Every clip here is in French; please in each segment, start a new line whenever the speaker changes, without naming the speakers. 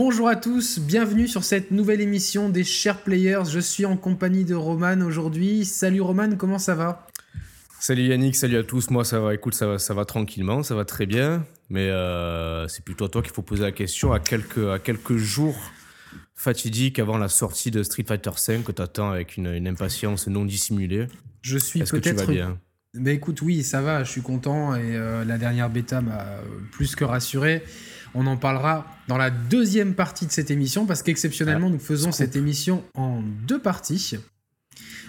Bonjour à tous, bienvenue sur cette nouvelle émission des Chers Players. Je suis en compagnie de Roman aujourd'hui. Salut Roman, comment ça va?
Salut Yannick, salut à tous. Moi ça va, écoute, ça va, ça va tranquillement, ça va très bien. Mais euh, c'est plutôt à toi qu'il faut poser la question à quelques, à quelques jours fatidiques avant la sortie de Street Fighter V que tu attends avec une, impatience non dissimulée.
Je suis peut-être. que tu vas bien? Bah écoute, oui, ça va, je suis content et euh, la dernière bêta m'a plus que rassuré. On en parlera dans la deuxième partie de cette émission parce qu'exceptionnellement, ah, nous faisons cette émission en deux parties.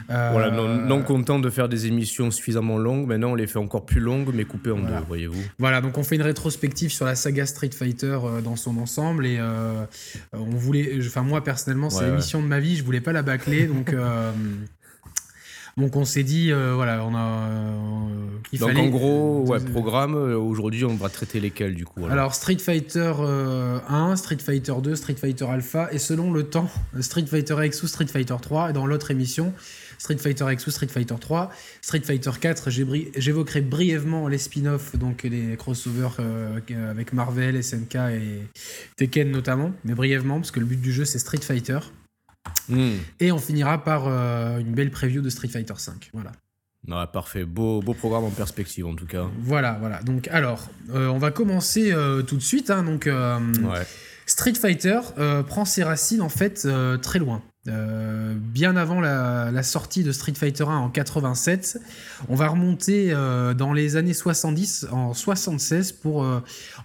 Euh, voilà, non, content de faire des émissions suffisamment longues, maintenant on les fait encore plus longues mais coupées en deux, voyez-vous.
Voilà, donc on fait une rétrospective sur la saga Street Fighter euh, dans son ensemble et euh, on voulait, enfin moi personnellement c'est l'émission de ma vie, je voulais pas la bâcler donc Donc on s'est dit, euh, voilà, on a.
Euh, Donc en gros, ouais, programme, euh, aujourd'hui on va traiter lesquels du coup
alors, Street Fighter 1, Street Fighter 2, Street Fighter Alpha, et selon le temps, Street Fighter X ou Street Fighter 3, et dans l'autre émission, Street Fighter X ou Street Fighter 3, Street Fighter 4, j'évoquerai brièvement les spin-offs, donc les crossovers avec Marvel, SNK et Tekken notamment, mais brièvement, parce que le but du jeu c'est Street Fighter. Hmm. Et on finira par euh, une belle preview de Street Fighter V. Voilà.
parfait, beau, beau programme en perspective en tout cas.
Voilà, voilà. Donc alors, euh, on va commencer euh, tout de suite. Hein. donc, Street Fighter prend ses racines en fait très loin. bien avant la, la, sortie de Street Fighter 1 en 87, on va remonter dans les années 70 en 76 pour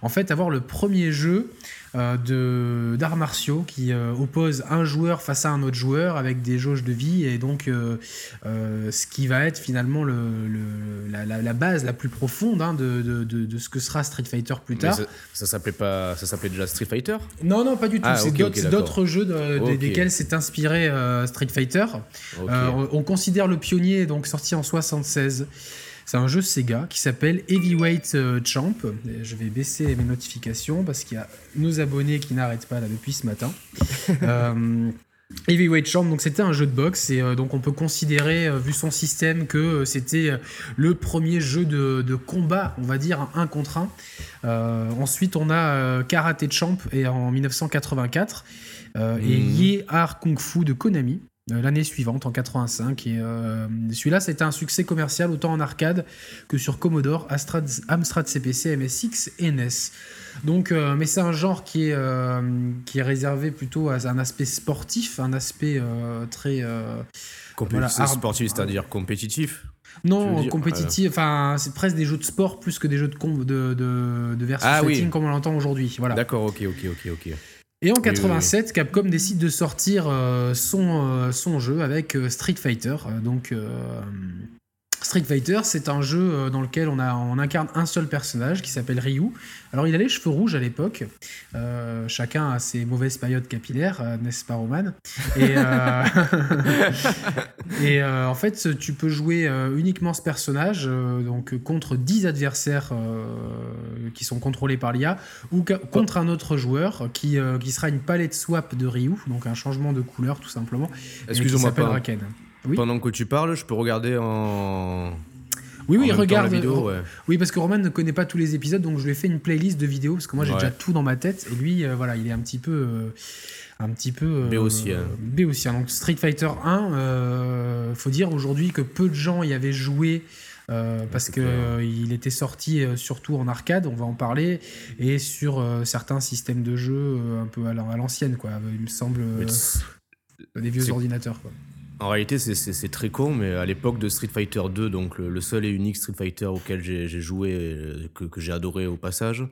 en fait avoir le premier jeu euh, d'arts martiaux qui euh, oppose un joueur face à un autre joueur avec des jauges de vie et donc euh, ce qui va être finalement le, la, base la plus profonde hein, de, de, ce que sera Street Fighter plus tard.
ça, s'appelait pas, ça s'appelait déjà Street Fighter?
Non, non, pas du tout. Ah, c'est d'autres jeux desquels s'est inspiré Street Fighter. On, on, considère le pionnier donc sorti en 76. C'est un jeu Sega qui s'appelle Heavyweight euh, Champ. je vais baisser mes notifications parce qu'il y a nos abonnés qui n'arrêtent pas là depuis ce matin. euh, Heavyweight Champ, donc c'était un jeu de boxe et euh, donc on peut considérer, euh, vu son système, que c'était le premier jeu de, combat, on va dire, un contre un. ensuite, on a Karate Champ et en 1984 et mmh. Ye Art Kung Fu de Konami. Euh, l'année suivante, en 85. Et euh, celui-là, c'était un succès commercial autant en arcade que sur Commodore, Amstrad CPC, MSX et NES. Donc, euh, mais c'est un genre qui est, qui est réservé plutôt à un aspect sportif, un aspect très.
sportif, c'est-à-dire compétitif
non, compétitif, enfin, c'est presque des jeux de sport plus que des jeux de, de, de, de versus ah fighting comme on l'entend aujourd'hui. Voilà.
D'accord, ok, ok, ok, ok.
Et en 87, Capcom décide de sortir euh, son, euh, son jeu avec euh, Street Fighter. donc Street Fighter, c'est un jeu euh, dans lequel on, a, on incarne un seul personnage qui s'appelle Ryu. Alors, il a les cheveux rouges à l'époque. Euh, chacun a ses mauvaises périodes capillaires, euh, n'est-ce pas, Roman? Et, et en fait, tu peux jouer uniquement ce personnage donc contre 10 adversaires qui sont contrôlés par l'IA ou contre un autre joueur qui, qui sera une palette swap de Ryu, donc un changement de couleur tout simplement.
Excuse-moi, Raken. Pendant que tu parles, je peux regarder en.
Oui, oui, regarde. Vidéo, euh, Oui, parce que Roman ne connaît pas tous les épisodes, donc je lui ai fait une playlist de vidéos, parce que moi j'ai déjà tout dans ma tête, et lui, euh, voilà, il est un petit peu. Euh, un petit peu.
B aussi.
B aussi. Donc Street Fighter 1, faut dire aujourd'hui que peu de gens y avaient joué. parce qu'il était sorti surtout en arcade, on va en parler, et sur certains systèmes de jeu un peu à l'ancienne, quoi. Il me semble des vieux ordinateurs, quoi.
En réalité, c'est très con, mais à l'époque de Street Fighter 2, donc le, seul et unique Street Fighter auquel j'ai joué, que, que j'ai adoré au passage,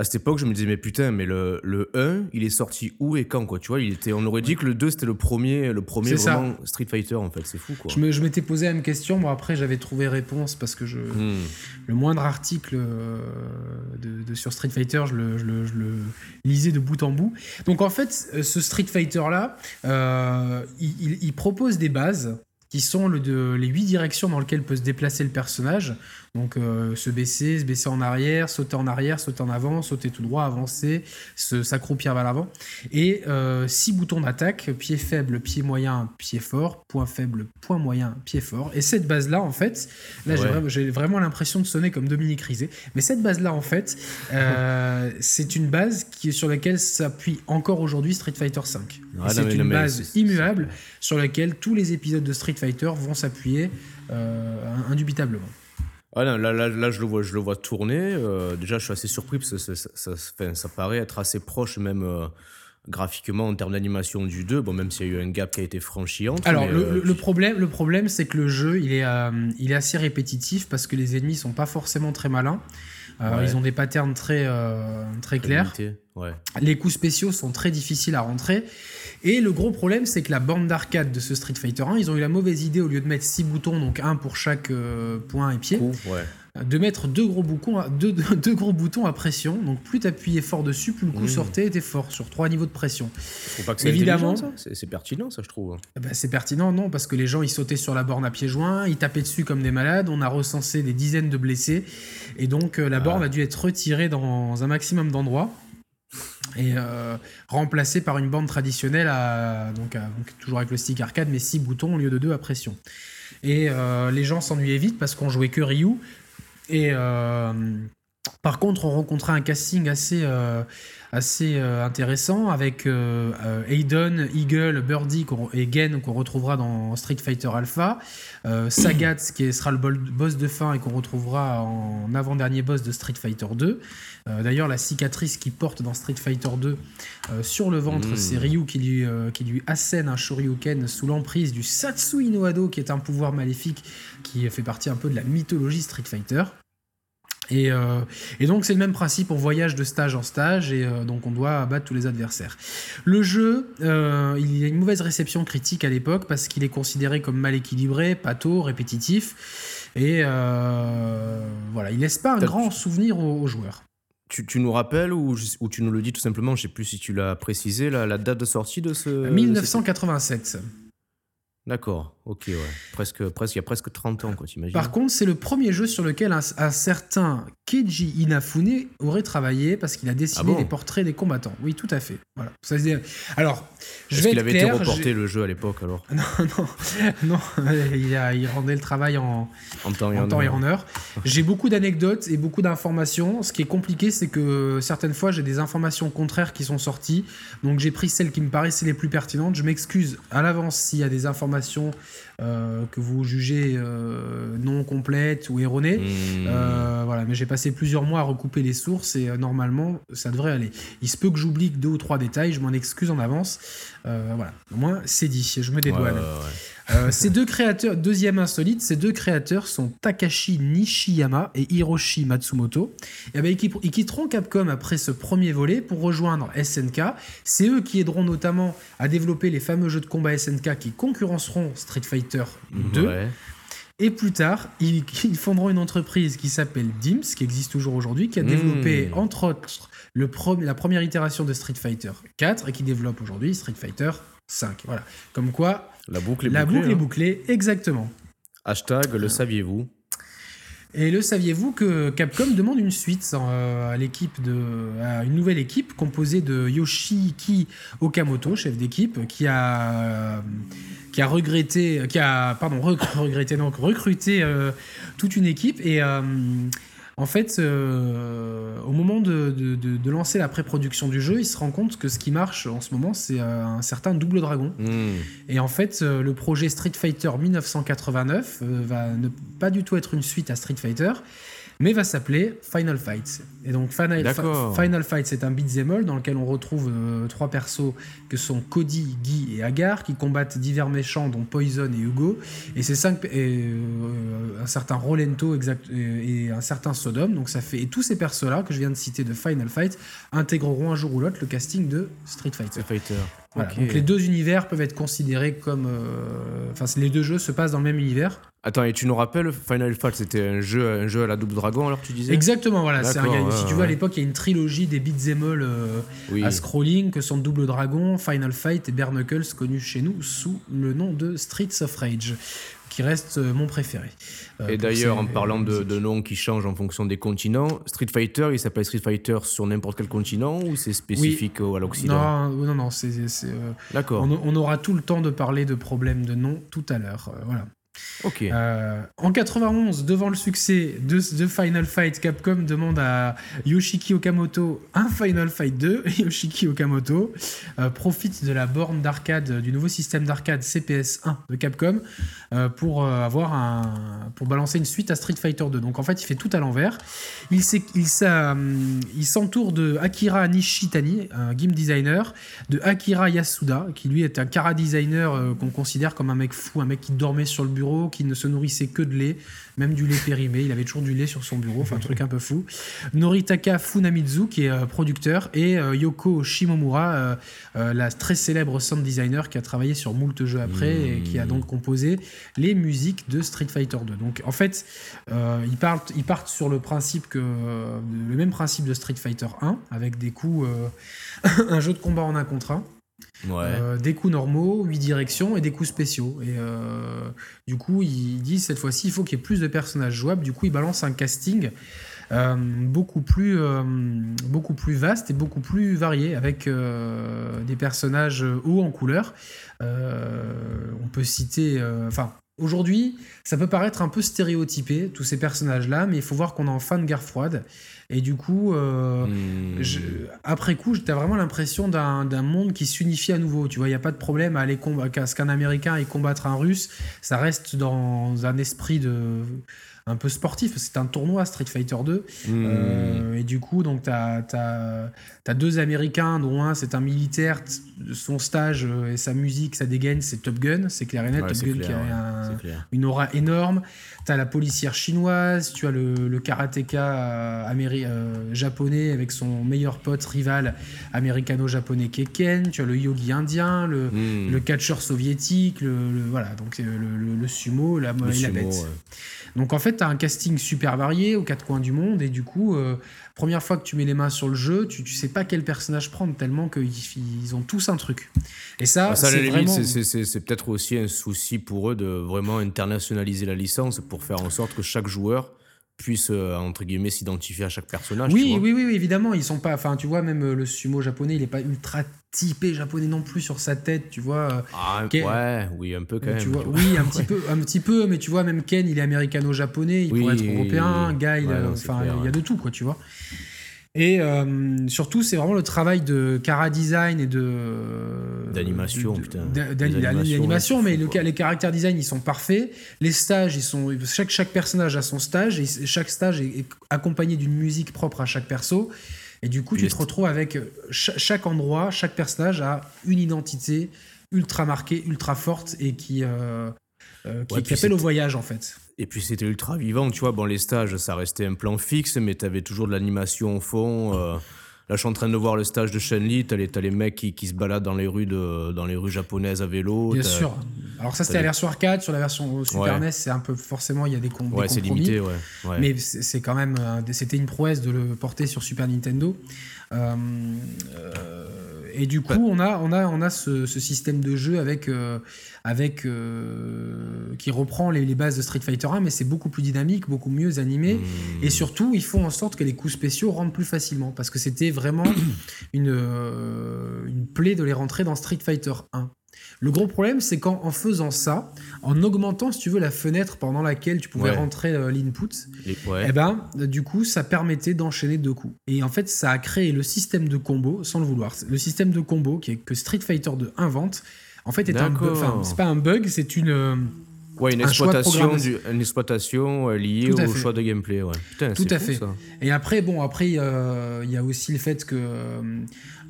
à cette époque, je me disais, mais putain, mais le, le 1, il est sorti où et quand, quoi, tu vois il était, On aurait dit que le 2, c'était le premier, le premier vraiment Street Fighter, en fait, c'est fou, quoi.
Je m'étais posé la même question, moi après, j'avais trouvé réponse parce que je, hmm. le moindre article euh, de, sur Street Fighter, je le, je, le, je le, lisais de bout en bout. Donc en fait, ce Street Fighter-là, euh, il, il propose des bases qui sont le de, les huit directions dans lesquelles peut se déplacer le personnage. Donc se baisser, se baisser en arrière, sauter en arrière, sauter en avant, sauter tout droit, avancer, s'accroupir vers l'avant. Et six boutons d'attaque, pied faible, pied moyen, pied fort, point faible, point moyen, pied fort. Et cette base-là, en fait, là j'ai vraiment l'impression de sonner comme Dominique Rizet, mais cette base-là, en fait, c'est une base qui, sur laquelle s'appuie encore aujourd'hui Street Fighter V. c'est une base immuable sur laquelle tous les épisodes de Street Fighter vont s'appuyer euh, indubitablement.
Ah là, là, là, je, le vois, je le vois tourner. Euh, déjà, je suis assez surpris parce que ça, ça, ça, paraît être assez proche, même euh, graphiquement, en termes d'animation du 2. Bon, même s'il y a eu un gap qui a été franchi entre.
Alors, le, problème, le problème c'est que le jeu, il est, il est assez répétitif parce que les ennemis sont pas forcément très malins. Ils ont des patterns très, très clairs. Les coups spéciaux sont très difficiles à rentrer. Et le gros problème, c'est que la bande d'arcade de ce Street Fighter 1, ils ont eu la mauvaise idée, au lieu de mettre 6 boutons, donc un pour chaque euh, point et pied, de mettre deux gros, boutons, deux, deux, gros boutons à pression. Donc plus tu appuyais fort dessus, plus le coup mmh. sortait était fort, sur trois niveaux de pression.
Pas que Évidemment, c'est pertinent, ça, je trouve.
Eh ben, c'est pertinent, non, parce que les gens, ils sautaient sur la borne à pieds joints, ils tapaient dessus comme des malades. On a recensé des dizaines de blessés. Et donc, euh, la ah. borne a dû être retirée dans un maximum d'endroits et euh, remplacé par une bande traditionnelle à, donc, toujours avec le stick arcade mais 6 boutons au lieu de 2 à pression. Et euh, les gens s'ennuyaient vite parce qu'on jouait que Ryu et euh, par contre on rencontrait un casting assez assez intéressant avec Aiden, Eagle, Birdie et Gen qu'on retrouvera dans Street Fighter Alpha, Sagat qui sera le boss de fin et qu'on retrouvera en avant-dernier boss de Street Fighter 2. Euh, d'ailleurs, la cicatrice qu'il porte dans Street Fighter 2 euh, sur le ventre, mmh. c'est Ryu qui lui, euh, qui lui assène un Shoryuken sous l'emprise du Satsui no Ado, qui est un pouvoir maléfique qui fait partie un peu de la mythologie Street Fighter. Et, donc c'est le même principe, on voyage de stage en stage et donc on doit abattre tous les adversaires. Le jeu, il y a une mauvaise réception critique à l'époque parce qu'il est considéré comme mal équilibré, pâteau, répétitif et voilà, il laisse pas un grand souvenir aux joueurs.
Tu, nous rappelles ou, ou, tu nous le dis tout simplement, je sais plus si tu l'as précisé, la, la, date de sortie de ce...
1987.
D'accord, ok, ouais. Presque, presque, il y a presque 30 ans, quoi, t'imagines.
Par contre, c'est le premier jeu sur lequel un, certain Keiji Inafune aurait travaillé parce qu'il a dessiné ah les portraits des combattants. Oui, tout à fait. Voilà. Ça, alors, je vais qu'il
avait
été
reporté le jeu à l'époque, alors?
Non, non, non. Il, a, il rendait le travail en,
en temps et en,
temps Et en heure. j'ai beaucoup d'anecdotes et beaucoup d'informations. Ce qui est compliqué, c'est que certaines fois, j'ai des informations contraires qui sont sorties. Donc, j'ai pris celles qui me paraissaient les plus pertinentes. Je m'excuse à l'avance s'il y a des informations euh, que vous jugez euh, non complètes ou erronées. Hmm. Euh, voilà, mais j'ai passé plusieurs mois à recouper les sources et normalement ça devrait aller. Il se peut que j'oublie deux ou trois détails, je m'en excuse en avance. voilà, au moins c'est dit, je me dédouane. Euh, ces deux créateurs, deuxième insolite, ces deux créateurs sont Takashi Nishiyama et Hiroshi Matsumoto. Et ben, ils quitteront Capcom après ce premier volet pour rejoindre SNK. C'est eux qui aideront notamment à développer les fameux jeux de combat SNK qui concurrenceront Street Fighter 2. Et plus tard, ils, fonderont une entreprise qui s'appelle DIMS, qui existe toujours aujourd'hui, qui a développé, hmm. entre autres, le la première itération de Street Fighter 4 et qui développe aujourd'hui Street Fighter 5. Voilà. Comme quoi,
la boucle est
la
bouclée.
Boucle est hein. bouclée, exactement.
Hashtag le saviez-vous
et le saviez-vous que Capcom demande une suite euh, à l'équipe de à une nouvelle équipe composée de Yoshiki Okamoto, chef d'équipe, qui a qui a regretté, qui a pardon regretté donc recruté euh, toute une équipe et euh, en fait, euh, au moment de, lancer la pré-production du jeu, il se rend compte que ce qui marche en ce moment, c'est euh, un certain Double Dragon. Hmm. Et en fait, euh, le projet Street Fighter 1989 va ne pas du tout être une suite à Street Fighter, mais va s'appeler Final Fight. Et donc Final, Final Fight, c'est un beat'em all dans lequel on retrouve euh, trois persos que sont Cody, Guy et Agar qui combattent divers méchants dont Poison et Hugo. Et c'est cinq et, euh, un certain Rolento exact, et, un certain Sodom. Donc ça fait et tous ces persos là que je viens de citer de Final Fight intégreront un jour ou l'autre le casting de Street Fighter.
Street Fighter.
Donc les deux univers peuvent être considérés comme, euh, enfin les deux jeux se passent dans le même univers
Attends, et tu nous rappelles, Final Fight, c'était un jeu, un jeu à la double dragon, alors tu disais?
Exactement, voilà. si tu vois, à l'époque, il y a une trilogie des beat'em all euh, à scrolling que sont Double Dragon, Final Fight et Bare Knuckles, connus chez nous sous le nom de Streets of Rage qui reste euh, mon préféré.
Euh, et d'ailleurs, en parlant de, noms qui changent en fonction des continents, Street Fighter, il s'appelle Street Fighter sur n'importe quel continent ou c'est spécifique à l'Occident?
Non, non, non. c'est D'accord. On, on, aura tout le temps de parler de problèmes de noms tout à l'heure. voilà.
Ok.
Euh, en 91, devant le succès de, de, Final Fight, Capcom demande à Yoshiki Okamoto un Final Fight 2. Yoshiki Okamoto euh, profite de la borne d'arcade du nouveau système d'arcade CPS 1 de Capcom euh, pour avoir un pour balancer une suite à Street Fighter 2. Donc en fait, il fait tout à l'envers. Il s'entoure de Akira Nishitani, un game designer, de Akira Yasuda, qui lui est un cara designer qu'on considère comme un mec fou, un mec qui dormait sur le bureau, qui ne se nourrissait que de lait, même du lait périmé. Il avait toujours du lait sur son bureau, enfin un truc un peu fou. Noritaka Funamizu, qui est euh, producteur, et euh, Yoko Shimomura, euh, la très célèbre sound designer qui a travaillé sur moult jeux après et qui a donc composé les musiques de Street Fighter 2. Donc en fait, ils, partent, ils partent sur le principe que le même principe de Street Fighter 1, avec des coups, un jeu de combat en un contre un.
Euh,
des coups normaux, 8 directions et des coups spéciaux. Et euh, du coup, il dit cette fois-ci, il faut qu'il y ait plus de personnages jouables. Du coup, il balance un casting euh, beaucoup, plus, beaucoup plus vaste et beaucoup plus varié avec des personnages hauts en couleur. on peut citer. Enfin. Aujourd'hui, ça peut paraître un peu stéréotypé, tous ces personnages-là, mais il faut voir qu'on est en fin de guerre froide. Et du coup, euh, hmm. après coup, tu as vraiment l'impression d'un monde qui s'unifie à nouveau. Tu vois, il n'y a pas de problème à aller combattre, qu'un Américain aille combattre un Russe. Ça reste dans un esprit de un peu sportif. C'est un tournoi Street Fighter 2. Hmm. Euh, et du coup, donc, tu as, as, deux Américains, dont un, c'est un militaire. Son stage euh, et sa musique, sa dégaine, c'est Top Gun. C'est clair et net. Top Gun qui a une aura énorme. Tu as la policière chinoise. Tu as le, le karatéka euh, japonais avec son meilleur pote rival américano-japonais Keken. Tu as le yogi indien, le, hmm. le catcheur soviétique, le, voilà, donc le, sumo, la, et la bête. Donc en fait, tu as un casting super varié aux quatre coins du monde et du coup, euh, première fois que tu mets les mains sur le jeu, tu, tu sais pas quel personnage prendre tellement qu'ils ont tous un truc. Et ça,
ah, c'est vraiment... c'est peut-être aussi un souci pour eux de vraiment internationaliser la licence pour faire en sorte que chaque joueur puisse euh, entre guillemets s'identifier à chaque personnage.
Oui, oui, oui, évidemment, ils sont pas. Enfin, tu vois, même euh, le sumo japonais, il est pas ultra typé japonais non plus sur sa tête, tu vois. Euh,
ah, ouais, oui, un peu quand même.
oui, un petit peu, un petit peu, mais tu vois, même Ken, il est américano-japonais, il pourrait être européen. Guy, enfin, il y a de tout, quoi, tu vois. Et euh, surtout, c'est vraiment le travail de cara design et de
d'animation, putain.
D'animation, mais le, les caractères design ils sont parfaits. Les stages, ils sont chaque chaque personnage a son stage et chaque stage est, accompagné d'une musique propre à chaque perso. Et du coup, tu te retrouves avec chaque, endroit, chaque personnage a une identité ultra marquée, ultra forte et qui euh, euh, qui appelle au voyage en fait.
Et puis c'était ultra vivant, tu vois. Bon, les stages, ça restait un plan fixe, mais tu avais toujours de l'animation au fond. Euh. Là, je suis en train de voir le stage de Shenli. T'as les, les mecs qui, qui, se baladent dans les rues de, dans les rues japonaises à vélo.
Bien sûr. Alors ça, c'était la version arcade. Sur la version Super NES, c'est un peu forcément il y a des, com
ouais, c'est limité, ouais.
Mais c'est quand même, c'était une prouesse de le porter sur Super Nintendo. Euh, euh, et du coup, on a, on a, on a ce, système de jeu avec, euh, avec qui reprend les, bases de Street Fighter 1, mais c'est beaucoup plus dynamique, beaucoup mieux animé. Hmm. Et surtout, ils font en sorte que les coups spéciaux rentrent plus facilement, parce que c'était vraiment une, une plaie de les rentrer dans Street Fighter 1. Le gros problème, c'est qu'en faisant ça, en augmentant, si tu veux, la fenêtre pendant laquelle tu pouvais rentrer euh, l'input, et eh ben, du coup, ça permettait d'enchaîner deux coups. Et en fait, ça a créé le système de combo, sans le vouloir. Le système de combo qui est, que Street Fighter 2 invente, en fait, est un Enfin, c'est pas un bug, c'est une. Euh,
Ouais, une, exploitation, une exploitation liée au choix de gameplay. Ouais.
Tout à fait. Et après, bon, après, il y a aussi le fait que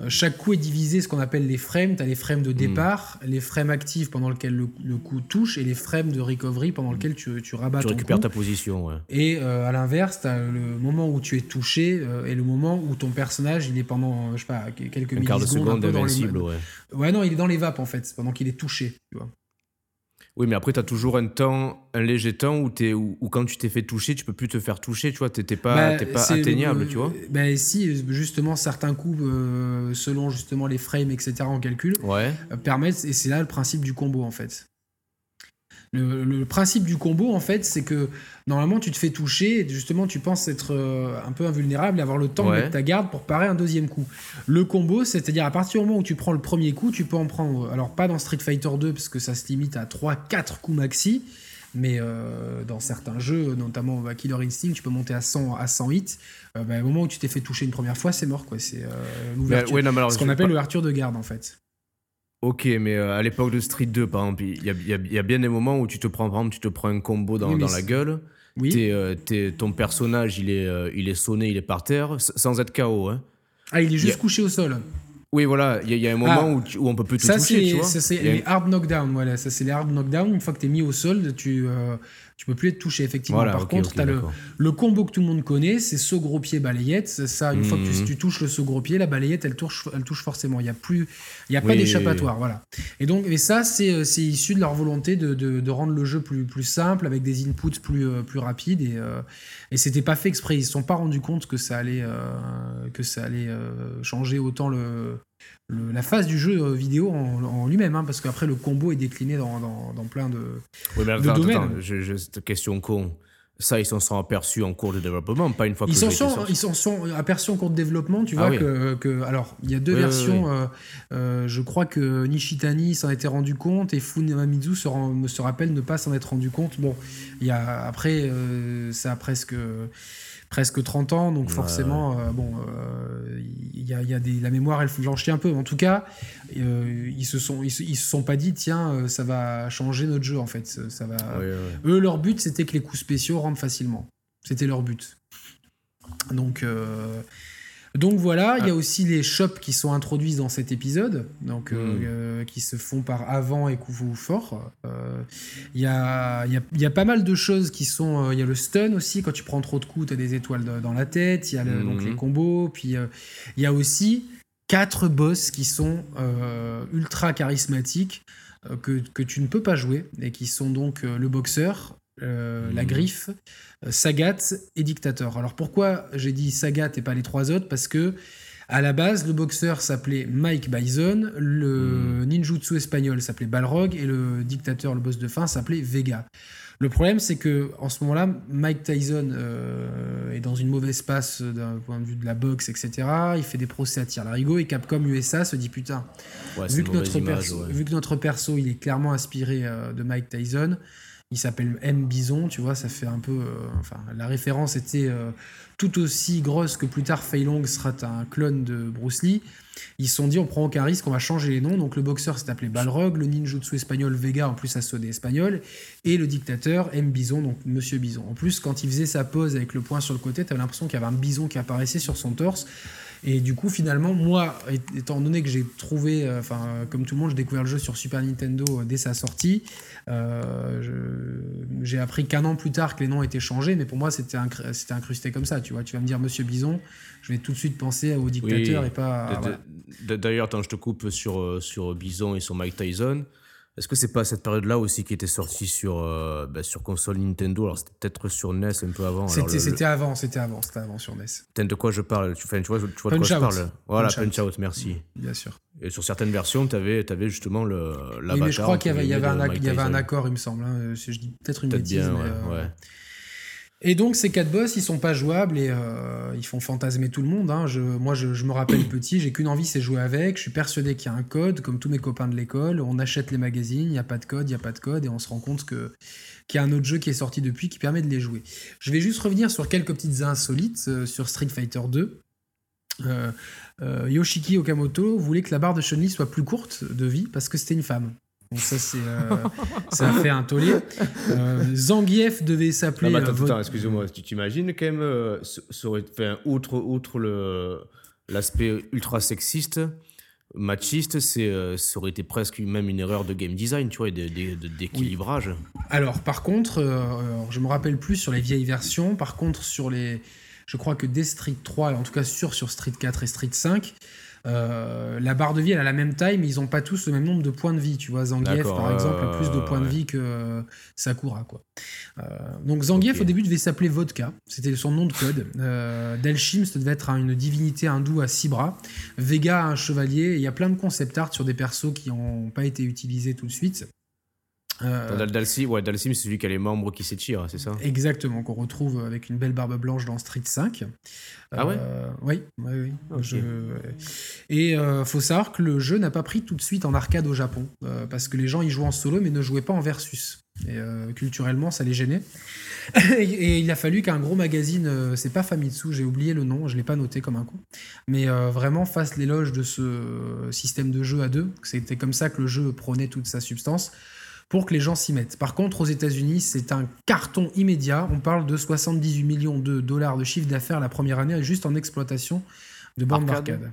euh, chaque coup est divisé, ce qu'on appelle les frames. Tu as les frames de hmm. départ, les frames actifs pendant lesquels le, coup touche, et les frames de recovery pendant lesquels tu, tu rabats
tu récupères ta position. Ouais.
Et euh, à l'inverse, tu as le moment où tu es touché euh, et le moment où ton personnage, il est pendant, je sais pas, quelques
millisecondes. Un quart de seconde invincible, ouais.
Ouais, non, il est dans les vapes en fait, pendant qu'il est touché. Tu vois.
Oui, mais après, tu as toujours un temps, un léger temps où, es, où, quand tu t'es fait toucher, tu peux plus te faire toucher, tu vois, t'es pas, bah, pas atteignable, tu vois.
Ben si, justement, certains coups, euh, selon justement les frames, etc., en calcul,
ouais.
Euh, permettent, et c'est là le principe du combo, en fait. Le, principe du combo, en fait, c'est que normalement, tu te fais toucher et justement, tu penses être euh, un peu invulnérable et avoir le temps de mettre ta garde pour parer un deuxième coup. Le combo, c'est-à-dire à partir du moment où tu prends le premier coup, tu peux en prendre. Alors, pas dans Street Fighter 2, parce que ça se limite à 3-4 coups maxi. Mais euh, dans certains jeux, notamment bah, Killer Instinct, tu peux monter à 100, à 100 hits. Euh, bah, au moment où tu t'es fait toucher une première fois, c'est mort. quoi. C'est l'ouverture. ce qu'on appelle l'ouverture de garde, en fait.
Ok, mais euh, à l'époque de Street 2, par exemple, il y a, y a, bien des moments où tu te prends, par exemple, tu te prends un combo dans, dans la gueule. Oui. Euh, ton personnage, il est, euh, il est sonné, il est par terre, sans être KO. Hein.
Ah, il est juste couché au sol.
Oui, voilà, il y, a un moment ah. où, où, on peut plus te toucher, tu vois.
Ça, c'est les hard knockdown, voilà. Ça, c'est les hard knockdown. Une fois que tu es mis au sol, tu, tu peux plus être touché, effectivement. Par contre, as le, le, combo que tout le monde connaît, c'est saut gros pied balayette. Ça, une fois que tu, mhm. tu, touches le saut gros pied, la balayette, elle touche, elle touche forcément. Il n'y a, plus, il y a pas d'échappatoire. Voilà. Et donc, et ça, c'est euh, issu de leur volonté de, de, de, rendre le jeu plus, plus simple, avec des inputs plus, euh, plus rapides. Et, euh, et c'était pas fait exprès. Ils se sont pas rendus compte que ça allait, que ça allait changer autant le, la phase du jeu euh, vidéo en, lui-même, hein, parce qu'après le combo est décliné dans, dans, plein de,
oui, mais attends, domaines. Attends, cette question con. Ça, ils s'en sont aperçus en cours de développement, pas une fois que
ils s'en sont, Ils s'en sont aperçus en cours de développement, tu ah vois, que, que, Alors, il y a deux versions. Euh, euh, je crois que Nishitani s'en était rendu compte et Funamizu se, se rappelle ne pas s'en être rendu compte. Bon, il y a, après, ça a presque presque 30 ans, donc forcément, euh, bon, il euh, y a, des, la mémoire, elle flanchit un peu. En tout cas, euh, ils se sont, ils, se sont pas dit, tiens, ça va changer notre jeu en fait. Ça, va. Eux, leur but, c'était que les coups spéciaux rentrent facilement. C'était leur but. Donc, donc voilà, il y a ah. aussi les shops qui sont introduits dans cet épisode, donc euh, hmm. euh, qui se font par avant et coup fort. Euh, il y, a, y, a, pas mal de choses qui sont. Il y a le stun aussi, quand tu prends trop de coups, tu as des étoiles dans la tête. Il y a donc les hmm. combos. Puis il y a aussi quatre boss qui sont ultra charismatiques. Que, que, tu ne peux pas jouer et qui sont donc le boxeur, la hmm. griffe, euh, Sagat et Dictator. Alors pourquoi j'ai dit Sagat et pas les trois autres? Parce que à la base, le boxeur s'appelait Mike Bison, le hmm. ninjutsu espagnol s'appelait Balrog et le dictateur, le boss de fin, s'appelait Vega. Le problème, c'est que en ce moment-là, Mike Tyson euh, est dans une mauvaise passe d'un point de vue de la boxe, etc. Il fait des procès à tir larigot et Capcom USA se dit putain, vu, que notre perso, vu que notre perso, il est clairement inspiré euh, de Mike Tyson, il s'appelle M Bison, tu vois, ça fait un peu. Euh, enfin, la référence était euh, tout aussi grosse que plus tard Fei Long sera un clone de Bruce Lee. Ils se sont dit, on prend aucun risque, on va changer les noms. Donc le boxeur s'est appelé Balrog, le ninjutsu espagnol Vega, en plus ça sonnait espagnol, et le dictateur M Bison, donc Monsieur Bison. En plus, quand il faisait sa pose avec le poing sur le côté, t'avais l'impression qu'il y avait un bison qui apparaissait sur son torse. Et du coup, finalement, moi, étant donné que j'ai trouvé, euh, enfin, comme tout le monde, j'ai découvert le jeu sur Super Nintendo euh, dès sa sortie. Euh, j'ai appris qu'un an plus tard que les noms étaient changés, mais pour moi, c'était incrusté comme ça. Tu vois, tu vas me dire Monsieur Bison, je vais tout de suite penser au dictateur et pas.
D'ailleurs, attends, je te coupe sur, sur Bison et sur Mike Tyson. Est-ce que c'est pas cette période-là aussi qui était sortie sur, euh, bah, sur console Nintendo? Alors c'était peut-être sur NES un peu avant.
C'était avant, c'était avant, c'était avant sur NES.
de quoi je parle? Tu, tu vois, tu vois de quoi je parle Voilà, Punch, Out. merci.
Bien sûr.
Et sur certaines versions, tu avais, avais, justement le
Oui, mais je crois qu'il y avait, y un, il y avait un accord, il me semble. Hein, je dis peut-être une bêtise. Bien,
mais, ouais.
Et donc ces quatre boss, ils sont pas jouables et euh, ils font fantasmer tout le monde. Hein. Moi, je, me rappelle petit, j'ai qu'une envie, c'est jouer avec. Je suis persuadé qu'il y a un code, comme tous mes copains de l'école. On achète les magazines, il n'y a pas de code, il n'y a pas de code, et on se rend compte qu'il y a un autre jeu qui est sorti depuis qui permet de les jouer. Je vais juste revenir sur quelques petites insolites euh, sur Street Fighter 2. Euh, Yoshiki Okamoto voulait que la barre de chun soit plus courte de vie parce que c'était une femme. Ça, c'est, euh, ça a fait un tollé. Euh, Zangief devait s'appeler...
attends, euh, attends excuse-moi. Tu t'imagines quand même, ça aurait fait, outre, outre le, l'aspect ultra sexiste, machiste, c'est, ça aurait été presque même une erreur de game design, tu vois, et d'équilibrage.
Alors, par contre, je me rappelle plus sur les vieilles versions. Par contre, sur les... Je crois que dès Street 3, en tout cas sur, sur Street 4 et Street 5, Euh, la barre de vie, elle a la même taille, mais ils n'ont pas tous le même nombre de points de vie. Tu vois, Zangief, par exemple, a plus de points de vie que Sakura. Quoi. donc Zangief, au début, devait s'appeler Vodka. C'était son nom de code. Delchim, ça devait être une divinité hindoue à six bras. Vega, un chevalier. Il y a plein de concept art sur des persos qui n'ont pas été utilisés tout de suite.
Euh, Dalsim, ouais, c'est celui qui a les membres qui s'étirent, c'est ça?
Exactement, qu'on retrouve avec une belle barbe blanche dans Street 5.
Ah ouais?
Euh, Oui, oui, oui. Et euh, faut savoir que le jeu n'a pas pris tout de suite en arcade au Japon, euh, parce que les gens y jouaient en solo mais ne jouaient pas en versus. Et culturellement, ça les gênait. et, il a fallu qu'un gros magazine, c'est pas Famitsu, j'ai oublié le nom, je l'ai pas noté comme un coup, mais vraiment fasse l'éloge de ce système de jeu à deux. C'était comme ça que le jeu prenait toute sa substance pour que les gens s'y mettent. Par contre, aux États-Unis, c'est un carton immédiat. On parle de 78 millions de dollars de chiffre d'affaires la première année juste en exploitation de bandes d'arcade.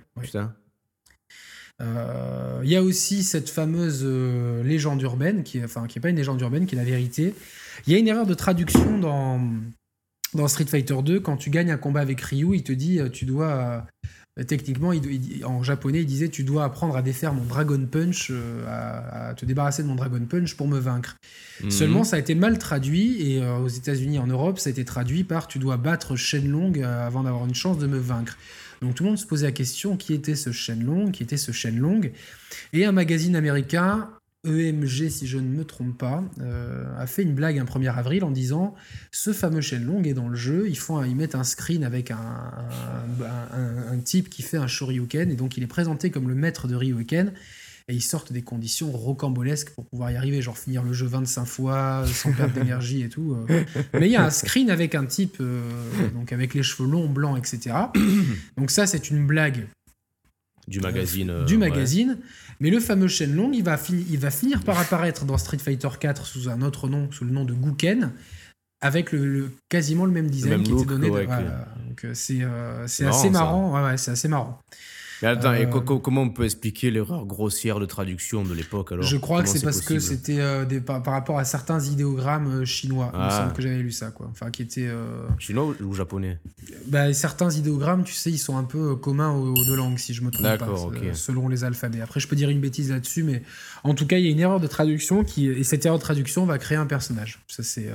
Euh, il y a aussi cette fameuse euh, légende urbaine, qui, enfin, qui n'est pas une légende urbaine, qui est la vérité. Il y a une erreur de traduction dans, dans Street Fighter 2. Quand tu gagnes un combat avec Ryu, il te dit euh, tu dois euh, techniquement, en japonais, il disait tu dois apprendre à défaire mon Dragon Punch, euh, à, te débarrasser de mon Dragon Punch pour me vaincre. Mhm. Seulement, ça a été mal traduit et euh, aux États-Unis, en Europe, ça a été traduit par tu dois battre Shenlong avant d'avoir une chance de me vaincre. Donc tout le monde se posait la question qui était ce Shenlong, qui était ce Shenlong? Et un magazine américain EMG, si je ne me trompe pas, euh, a fait une blague un 1er avril en disant ce fameux Shenlong est dans le jeu, ils, font, ils mettent un screen avec un, un, type qui fait un Shoryuken, et donc il est présenté comme le maître de Ryuken, et ils sortent des conditions rocambolesques pour pouvoir y arriver, genre finir le jeu 25 fois sans perdre d'énergie et tout. Euh. Mais il y a un screen avec un type, euh, donc avec les cheveux longs, blancs, etc. Donc ça, c'est une blague.
Du magazine.
du magazine. Mais le fameux Shenlong, il va, il va finir par apparaître dans Street Fighter 4 sous un autre nom, sous le nom de Guken, avec le, quasiment le même design qui était donné. Donc euh, c'est euh, assez marrant. Ouais, c'est assez marrant.
Mais attends, et euh, comment on peut expliquer l'erreur grossière de traduction de l'époque alors?
Je crois que c'est parce que c'était euh, par, par, rapport à certains idéogrammes euh, chinois. Il me ah. semble que j'avais lu ça, quoi. Enfin, qui étaient.
Chinois ou japonais?
Bah, Certains idéogrammes, tu sais, ils sont un peu communs aux, deux langues, si je me trompe pas, selon les alphabets. Après, je peux dire une bêtise là-dessus, mais en tout cas, il y a une erreur de traduction qui et cette erreur de traduction va créer un personnage. Ça, c'est.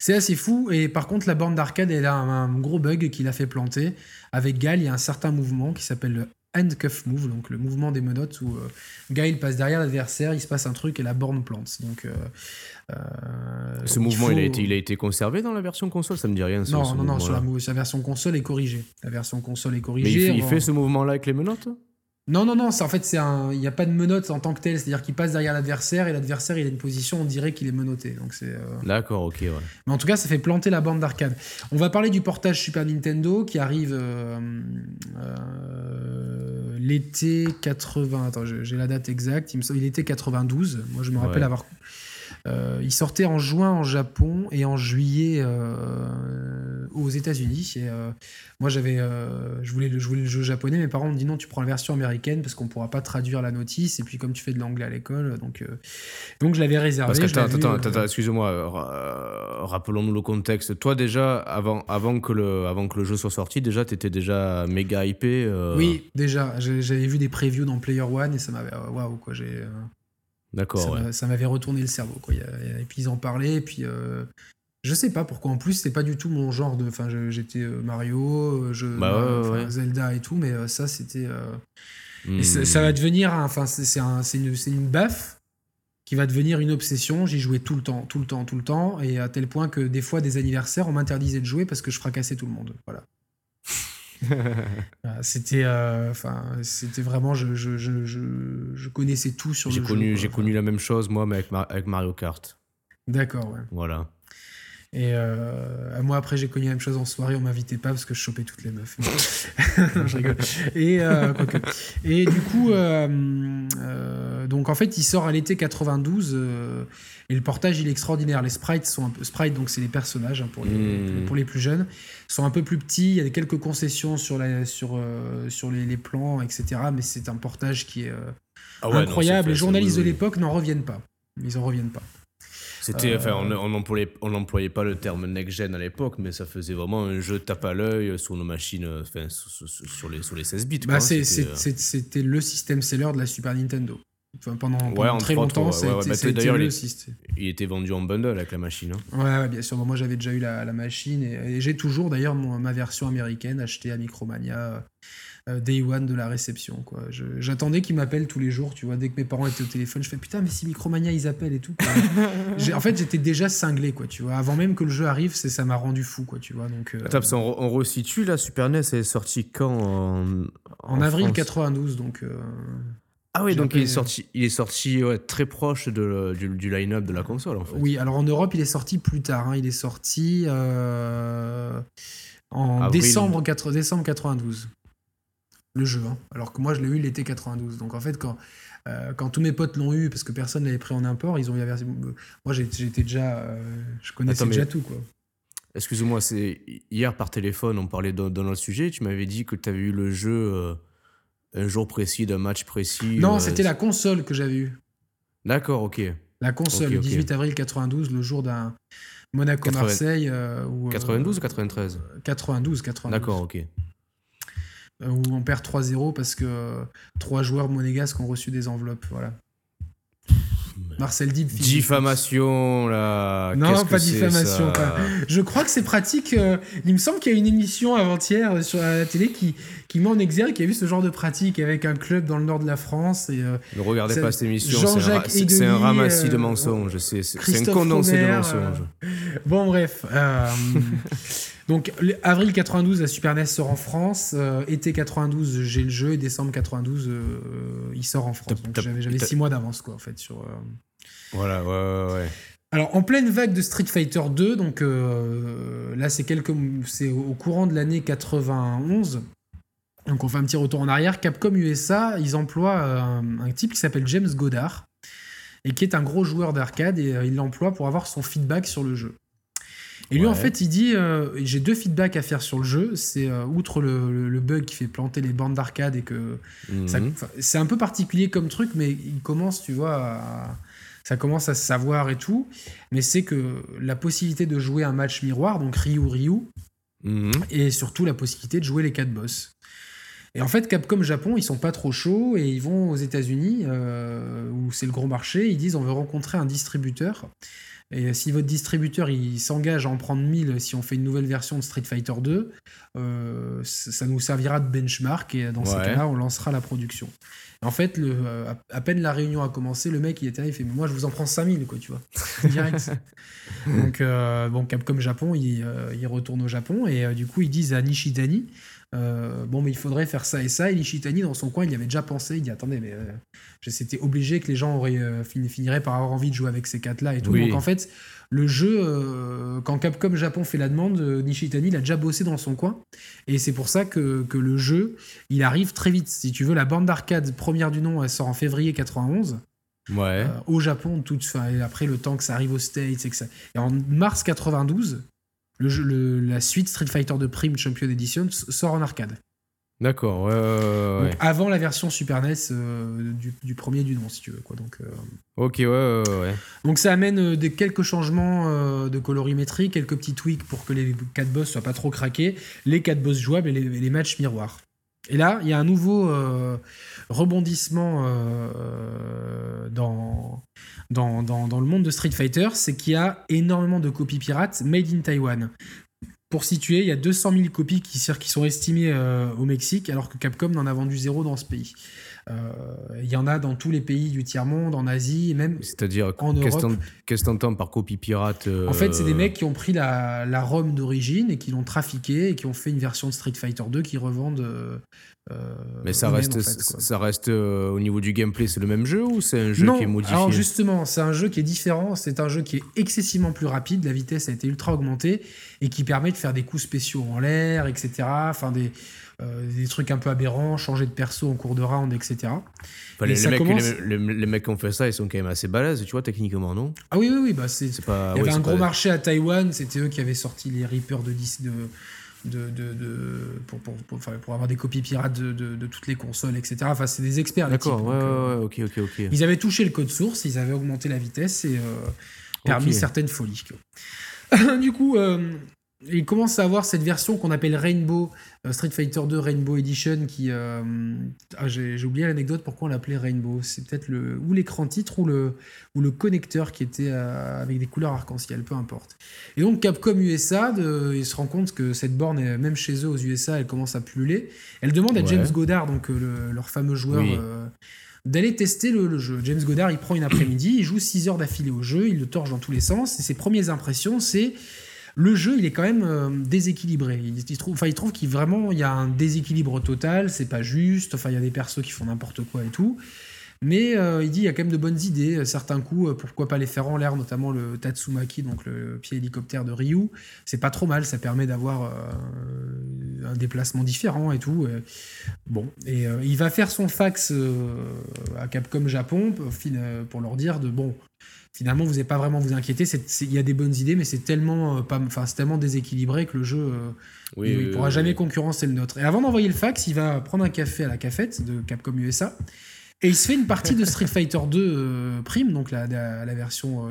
C'est assez fou. Et par contre, la borne d'arcade, elle a un, gros bug qui l'a fait planter. Avec Gal, il y a un certain mouvement qui s'appelle le handcuff move, donc le mouvement des menottes où euh, passe derrière l'adversaire, il se passe un truc et la borne plante. Donc, euh,
euh, ce mouvement, il, a été, il a été conservé dans la version console? Ça me dit rien.
non, non, non, sur la, version console est corrigée. La version console est corrigée.
Mais il fait ce mouvement-là avec les menottes?
Non, non, non, en fait, c'est un, il n'y a pas de menottes en tant que tel, c'est-à-dire qu'il passe derrière l'adversaire et l'adversaire il a une position, on dirait qu'il est menotté. Donc c'est. Euh,
D'accord, ok, ouais.
Mais en tout cas, ça fait planter la bande d'arcade. On va parler du portage Super Nintendo qui arrive euh, euh, l'été 80. Attends, j'ai la date exacte. Il me semble, il était 92. Moi, je me rappelle avoir euh, il sortait en juin en Japon et en juillet euh, aux États-Unis. Euh, moi, j'avais, je voulais, le, le jeu japonais. Mes parents m'ont dit non, tu prends la version américaine parce qu'on pourra pas traduire la notice. Et puis comme tu fais de l'anglais à l'école, donc donc je l'avais réservé.
Parce que attends, attends, excuse-moi, rappelons-nous le contexte. Toi déjà, avant, avant que le, avant que le jeu soit sorti, déjà, tu étais déjà méga hypé.
Oui, déjà, j'avais vu des previews dans Player One et ça m'avait, waouh quoi, j'ai.
D'accord.
Ça m'avait retourné le cerveau. Quoi. Et puis ils en parlaient. Et puis euh, je sais pas pourquoi. En plus, c'est pas du tout mon genre de. Enfin, j'étais euh, Mario, euh, je, bah Zelda et tout, mais ça, c'était. Hmm. ça, va devenir. Enfin, c'est un, une, une baffe qui va devenir une obsession. J'y jouais tout le temps, tout le temps, tout le temps, et à tel point que des fois, des anniversaires, on m'interdisait de jouer parce que je fracassais tout le monde. Voilà. c'était euh, enfin c'était vraiment je, je, je, je, connaissais tout sur
le
connu,
J'ai connu la même chose moi mais avec, avec Mario Kart.
D'accord, ouais.
Voilà.
Et euh, moi, après, j'ai connu la même chose en soirée. On m'invitait pas parce que je chopais toutes les meufs. je rigole. Et, euh, et du coup, euh, donc en fait, il sort à l'été 92. et le portage, il est extraordinaire. Les sprites sont un peu. Donc c'est les personnages hein, pour, les, mmh. pour les plus jeunes. sont un peu plus petits. Il y a quelques concessions sur, la, sur, sur les, les, plans, etc. Mais c'est un portage qui est ah incroyable. les journalistes de l'époque n'en reviennent pas. Ils en reviennent pas.
C'était, enfin, on n'employait on employait pas le terme next-gen à l'époque, mais ça faisait vraiment un jeu tape à l'œil sur nos machines, enfin, sur, les, sur les 16 bits.
Bah, c'était le système seller de la Super Nintendo pendant, très longtemps,
c'était D'ailleurs, il, il, était vendu en bundle avec la machine.
Hein. Ouais, bien sûr. Moi, j'avais déjà eu la, machine et, j'ai toujours d'ailleurs ma version américaine achetée à Micromania euh, Day One de la réception. J'attendais qu'ils m'appellent tous les jours. Tu vois, dès que mes parents étaient au téléphone, je fais putain, mais si Micromania ils appellent et tout. en fait, j'étais déjà cinglé, quoi. Tu vois, avant même que le jeu arrive, ça m'a rendu fou, quoi. Tu vois, donc.
Euh, Attends, on, resitue la Super NES, elle est sortie quand
en, en, avril 92, donc. Euh,
ah oui, donc il est sorti, il est sorti très proche de, du, line-up de la console en fait.
Oui, alors en Europe il est sorti plus tard. Hein. Il est sorti euh, en décembre, 4, décembre 92. Le jeu, hein. alors que moi je l'ai eu l'été 92. Donc en fait, quand, euh, quand tous mes potes l'ont eu, parce que personne l'avait pris en import, ils ont eu la version. Moi j'étais déjà. Euh, je connaissais déjà tout quoi.
Excuse-moi, c'est hier par téléphone, on parlait dans, notre sujet. Tu m'avais dit que tu avais eu le jeu un jour précis d'un match précis
Non, euh, c'était la console que j'avais eue.
D'accord, ok.
La console, le 18 avril 92, le jour d'un Monaco-Marseille.
92 euh, ou 93
92, 92.
D'accord, ok.
Euh, où on perd 3-0 parce que trois joueurs monégasques ont reçu des enveloppes. Voilà. Marcel Dib.
Diffamation, là.
Non, pas diffamation. Je crois que c'est pratique. Euh, il me semble qu'il y a une émission avant-hier euh, sur la télé qui, qui met en exergue, qui a vu ce genre de pratique avec un club dans le nord de la France. Et, euh,
ne regardez pas cette émission, c'est un, ramassis de mensonges. C'est un condensé de mensonges.
bon, bref. Donc, avril 92, la Super NES sort en France. été 92, j'ai le jeu. Et décembre 92, il sort en France. Donc, j'avais six mois d'avance, quoi, en fait, sur.
Voilà, ouais, ouais,
Alors, en pleine vague de Street Fighter 2, donc euh, là, c'est quelques, c'est au courant de l'année 91. Donc, on fait un petit retour en arrière. Capcom USA, ils emploient euh, un, type qui s'appelle James Goddard et qui est un gros joueur d'arcade et euh, il l'emploie pour avoir son feedback sur le jeu. Et lui, en fait, il dit j'ai deux feedbacks à faire sur le jeu. C'est outre le, bug qui fait planter les bandes d'arcade et que mhm. c'est un peu particulier comme truc, mais il commence, tu vois, à, ça commence à se savoir et tout, mais c'est que la possibilité de jouer un match miroir, donc Ryu Ryu, mhm. et surtout la possibilité de jouer les quatre boss. Et en fait, Capcom Japon, ils sont pas trop chauds et ils vont aux États-Unis, euh, où c'est le gros marché, ils disent on veut rencontrer un distributeur. Et si votre distributeur il s'engage à en prendre 1000 si on fait une nouvelle version de Street Fighter 2, euh, ça nous servira de benchmark et dans ces cas-là, on lancera la production. En fait, le, euh, à peine la réunion a commencé, le mec il était là, il fait Moi je vous en prends 5000, quoi, tu vois. Direct. Donc, euh, bon, Capcom Japon, il, euh, il, retourne au Japon et du coup ils disent à Nishitani Bon, mais il faudrait faire ça et ça. Et Nishitani, dans son coin, il y avait déjà pensé il dit Attendez, mais c'était obligé que les gens auraient, finiraient par avoir envie de jouer avec ces quatre-là et tout. Donc en fait, le jeu, euh, quand Capcom Japon fait la demande, euh, Nishitani il a déjà bossé dans son coin. Et c'est pour ça que, le jeu, il arrive très vite. Si tu veux, la bande d'arcade première du nom, elle sort en février 91.
Ouais. Euh,
au Japon, tout, et après le temps que ça arrive aux States. Et, que ça... et en mars 92, le, la suite Street Fighter de Prime Champion Edition sort en arcade.
D'accord, ouais,
avant la version Super NES euh, du, premier du nom, si tu veux. Quoi. Donc, euh,
Ok, ouais, ouais,
Donc ça amène euh, des, quelques changements de colorimétrie, quelques petits tweaks pour que les 4 boss soient pas trop craqués, les 4 boss jouables et les, matchs miroirs. Et là, il y a un nouveau rebondissement dans, dans, dans, dans, le monde de Street Fighter, c'est qu'il y a énormément de copies pirates made in Taiwan. Pour situer, il y a 200 000 copies qui, qui sont estimées euh, au Mexique, alors que Capcom n'en a vendu zéro dans ce pays. Euh, il y en a dans tous les pays du tiers-monde, en Asie, et même
C'est-à-dire, en Europe. Qu'est-ce que tu entends par copie pirate
En fait, c'est des euh, mecs qui ont pris la, la ROM d'origine et qui l'ont trafiqué et qui ont fait une version de Street Fighter 2 qui revendent
euh, mais ça reste, ça reste euh, au niveau du gameplay, c'est le même jeu ou c'est un jeu qui est modifié
Alors justement, c'est un jeu qui est différent. C'est un jeu qui est excessivement plus rapide. La vitesse a été ultra augmentée et qui permet de faire des coups spéciaux en l'air, etc. Enfin des euh, des trucs un peu aberrants, changer de perso en cours de round, etc.
les, mecs, qui ont fait ça, ils sont quand même assez balèzes, tu vois, techniquement, non?
Ah oui, oui, oui. Bah c'est, il y avait un gros marché à Taïwan, c'était eux qui avaient sorti les Reapers de, de, de, de, de pour, pour, pour, pour, avoir des copies pirates de, de, toutes les consoles, etc. Enfin, c'est des experts.
D'accord, ouais, euh, ouais, ok, ok, ok.
Ils avaient touché le code source, ils avaient augmenté la vitesse et, euh, permis certaines folies. du coup, il commence à avoir cette version qu'on appelle Rainbow, euh, Street Fighter 2 Rainbow Edition, qui... Euh, ah, j'ai oublié l'anecdote, pourquoi on l'appelait Rainbow. C'est peut-être le, ou l'écran titre ou le, ou le connecteur qui était euh, avec des couleurs arc-en-ciel, peu importe. Et donc Capcom USA, de, il se rend compte que cette borne, même chez eux aux USA, elle commence à pulluler. Elle demande à James Goddard, donc leur fameux joueur... d'aller tester le, le, jeu. James Goddard, il prend une après-midi, il joue 6 heures d'affilée au jeu, il le torche dans tous les sens, et ses premières impressions, c'est le jeu, il est quand même euh, déséquilibré. Il, trouve, enfin, il trouve qu'il vraiment il y a un déséquilibre total, c'est pas juste. Enfin, il y a des persos qui font n'importe quoi et tout. Mais euh, il dit il y a quand même de bonnes idées. Certains coups, euh, pourquoi pas les faire en l'air, notamment le Tatsumaki, donc le pied hélicoptère de Ryu. C'est pas trop mal, ça permet d'avoir un déplacement différent et tout. bon, et il va faire son fax à Capcom Japon pour leur dire de bon, finalement, vous n'avez pas vraiment vous inquiéter. Il y a des bonnes idées, mais c'est tellement, euh, pas, tellement déséquilibré que le jeu euh, il ne pourra jamais concurrencer le nôtre. Et avant d'envoyer le fax, il va prendre un café à la cafette de Capcom USA. Et il se fait une partie de Street Fighter 2 euh, Prime, donc la, la, version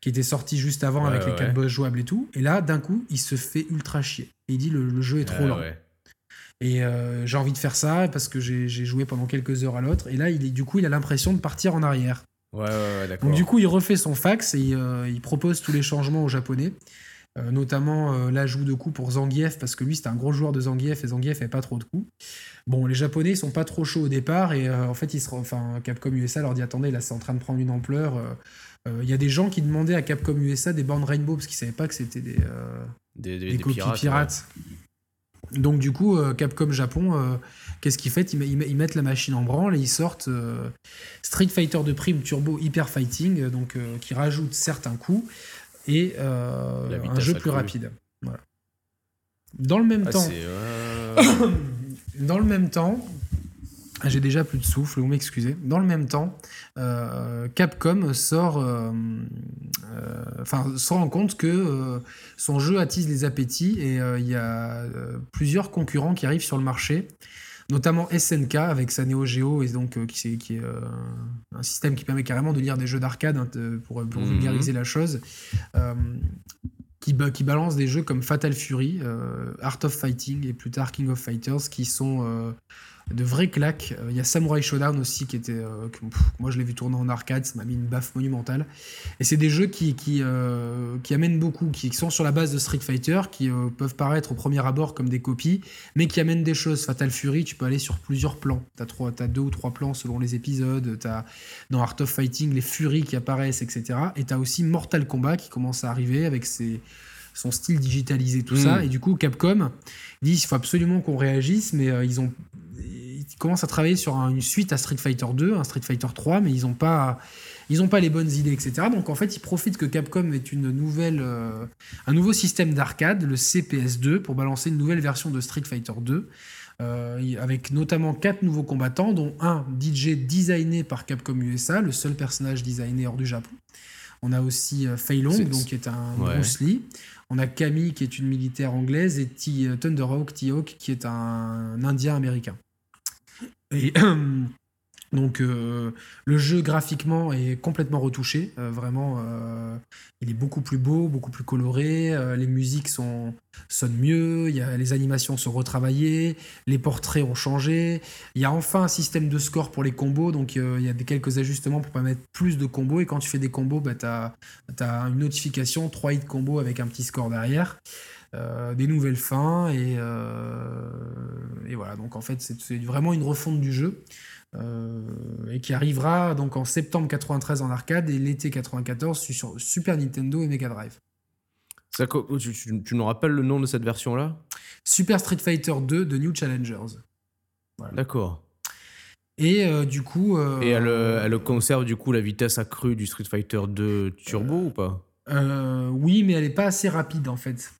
qui était sortie juste avant avec les 4 boss jouables et tout. Et là, d'un coup, il se fait ultra chier. Et il dit le, jeu est trop lent. Et j'ai envie de faire ça parce que j'ai joué pendant quelques heures à l'autre. Et là, il, du coup, il a l'impression de partir en arrière.
Ouais, ouais, d'accord.
Donc, du coup, il refait son fax et euh, il propose tous les changements aux Japonais. Euh, notamment euh, l'ajout de coups pour Zangief, parce que lui c'était un gros joueur de Zangief et Zangief n'avait pas trop de coups. Bon, les Japonais ils sont pas trop chauds au départ et en fait, ils se, enfin, Capcom USA leur dit attendez, là c'est en train de prendre une ampleur. Il y a des gens qui demandaient à Capcom USA des bornes Rainbow parce qu'ils savaient pas que c'était des, des, copies pirates. Donc du coup, Capcom Japon Qu'est-ce qu'ils font ils, mettent la machine en branle et ils sortent euh, Street Fighter de prime Turbo Hyper Fighting, euh, donc euh, qui rajoute certains coups et un jeu plus rapide. Dans le même ah, temps, dans le même temps, j'ai déjà plus de souffle, vous m'excusez. Dans le même temps, Capcom sort, enfin, se rend compte que son jeu attise les appétits et il y a plusieurs concurrents qui arrivent sur le marché notamment SNK avec sa Neo Geo et donc euh, qui, qui est euh, un système qui permet carrément de lire des jeux d'arcade hein, pour, pour mhm. vulgariser la chose. Euh, qui, qui, balance des jeux comme Fatal Fury, Art of Fighting et plus tard King of Fighters qui sont de vraies claques. Euh, il y a Samurai Showdown aussi qui était. Euh, moi, je l'ai vu tourner en arcade, ça m'a mis une baffe monumentale. Et c'est des jeux qui, qui, euh, qui, amènent beaucoup, qui sont sur la base de Street Fighter, qui peuvent paraître au premier abord comme des copies, mais qui amènent des choses. Fatal Fury, tu peux aller sur plusieurs plans. Tu as, as, deux ou trois plans selon les épisodes. Tu as dans Art of Fighting les Furies qui apparaissent, etc. Et tu as aussi Mortal Kombat qui commence à arriver avec ses son style digitalisé, tout ça. Mm. Et du coup, Capcom dit il faut absolument qu'on réagisse, mais ils ont commencent à travailler sur une suite à Street Fighter 2, un Street Fighter 3, mais ils n'ont pas, ils pas les bonnes idées, etc. Donc en fait, ils profitent que Capcom ait une nouvelle, euh, un nouveau système d'arcade, le CPS2, pour balancer une nouvelle version de Street Fighter 2. Euh, avec notamment quatre nouveaux combattants, dont un DJ designé par Capcom USA, le seul personnage designé hors du Japon. On a aussi euh, Fei Long, donc, qui est un Bruce Lee. On a Camille, qui est une militaire anglaise, et T Thunderhawk, T-Hawk, qui est un Indien américain. Et donc euh, le jeu graphiquement est complètement retouché, euh, vraiment euh, il est beaucoup plus beau, beaucoup plus coloré, les musiques sonnent mieux, les animations sont retravaillées, les portraits ont changé, il y a enfin un système de score pour les combos, donc il y a quelques ajustements pour permettre plus de combos, et quand tu fais des combos, bah, tu as, as, une notification, 3 hits combo avec un petit score derrière. Euh, des nouvelles fins et, euh, et, voilà donc en fait c'est vraiment une refonte du jeu euh, et qui arrivera donc en septembre 93 en arcade et l'été 94 sur Super Nintendo et Mega Drive.
tu, nous rappelles le nom de cette version là
Super Street Fighter 2 de New Challengers.
D'accord.
Et du coup.
Et elle, elle, conserve du coup la vitesse accrue du Street Fighter 2 Turbo ou pas?
Oui, mais elle n'est pas assez rapide en fait.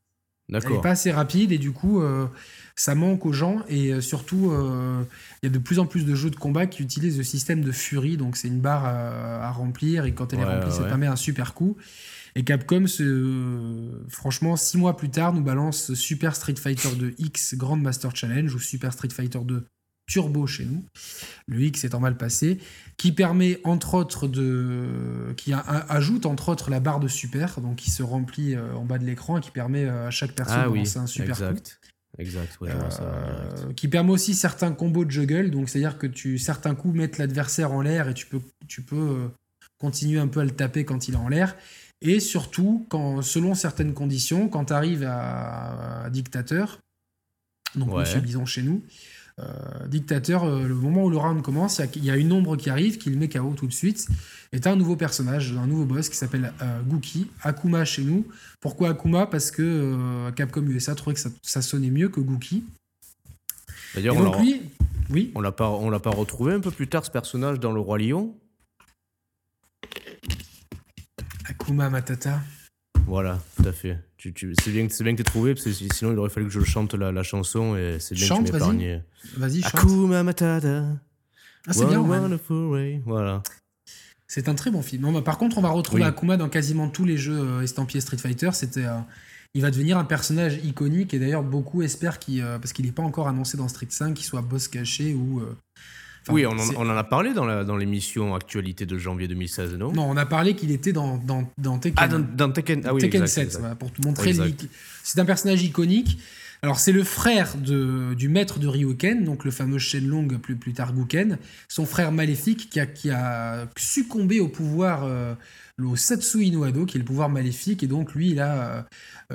Elle n'est pas assez rapide et du coup, euh, ça manque aux gens. Et euh, surtout, euh, il y a de plus en plus de jeux de combat qui utilisent le système de Fury. Donc, c'est une barre à, remplir et quand elle est remplie, ça permet un super coup. Et Capcom, franchement, six mois plus tard, nous balance Super Street Fighter 2 X Grand Master Challenge ou Super Street Fighter 2 turbo chez nous, le X étant mal passé, qui permet entre autres de, qui ajoute entre autres la barre de super, donc qui se remplit euh, en bas de l'écran et qui permet euh, à chaque personne
ah
de lancer un super
exact. Exact,
euh, qui permet aussi certains combos de juggle, donc c'est-à-dire que tu certains coups mettent l'adversaire en l'air et tu peux tu peux continuer un peu à le taper quand il est en l'air. Et surtout, quand, selon certaines conditions, quand tu arrives à, dictateur, donc Monsieur Bison chez nous, dictateur, euh, le moment où le round commence, il y, a une ombre qui arrive, qui le met KO tout de suite. Et un nouveau personnage, un nouveau boss qui s'appelle euh, Akuma chez nous. Pourquoi Akuma? Parce que Capcom USA trouvait que ça, sonnait mieux que Gookie.
D'ailleurs, on l'a oui on l'a pas, on l'a pas retrouvé un peu plus tard ce personnage dans le Roi Lion?
Akuma Matata.
Voilà, tout à fait. Tu, tu, c'est bien, bien que trouvé, parce que sinon il aurait fallu que je chante la, la chanson et c'est bien chante, que tu
m'épargnes. Vas-y,
chante. Akuma Matata.
Ah, c'est bien,
Voilà.
C'est un très bon film. Bah, par contre, on va retrouver Akuma dans quasiment tous les jeux euh, estampillés Street Fighter. C'était, euh, il va devenir un personnage iconique et d'ailleurs beaucoup espèrent qu'il, euh, parce qu'il n'est pas encore annoncé dans Street 5, qu'il soit boss caché ou
oui, on en, a parlé dans l'émission Actualité de janvier 2016, non?
Non, on a parlé qu'il était dans, dans, Tekken. Ah,
dans, Tekken, ah oui,
Tekken 7, pour te montrer. C'est un personnage iconique. Alors, c'est le frère de, du maître de Ryuken, donc le fameux Shenlong, plus, plus tard Guken, son frère maléfique qui a, qui a succombé au pouvoir. Euh, le Satsu Inuado, qui est le pouvoir maléfique, et donc lui, il a, euh,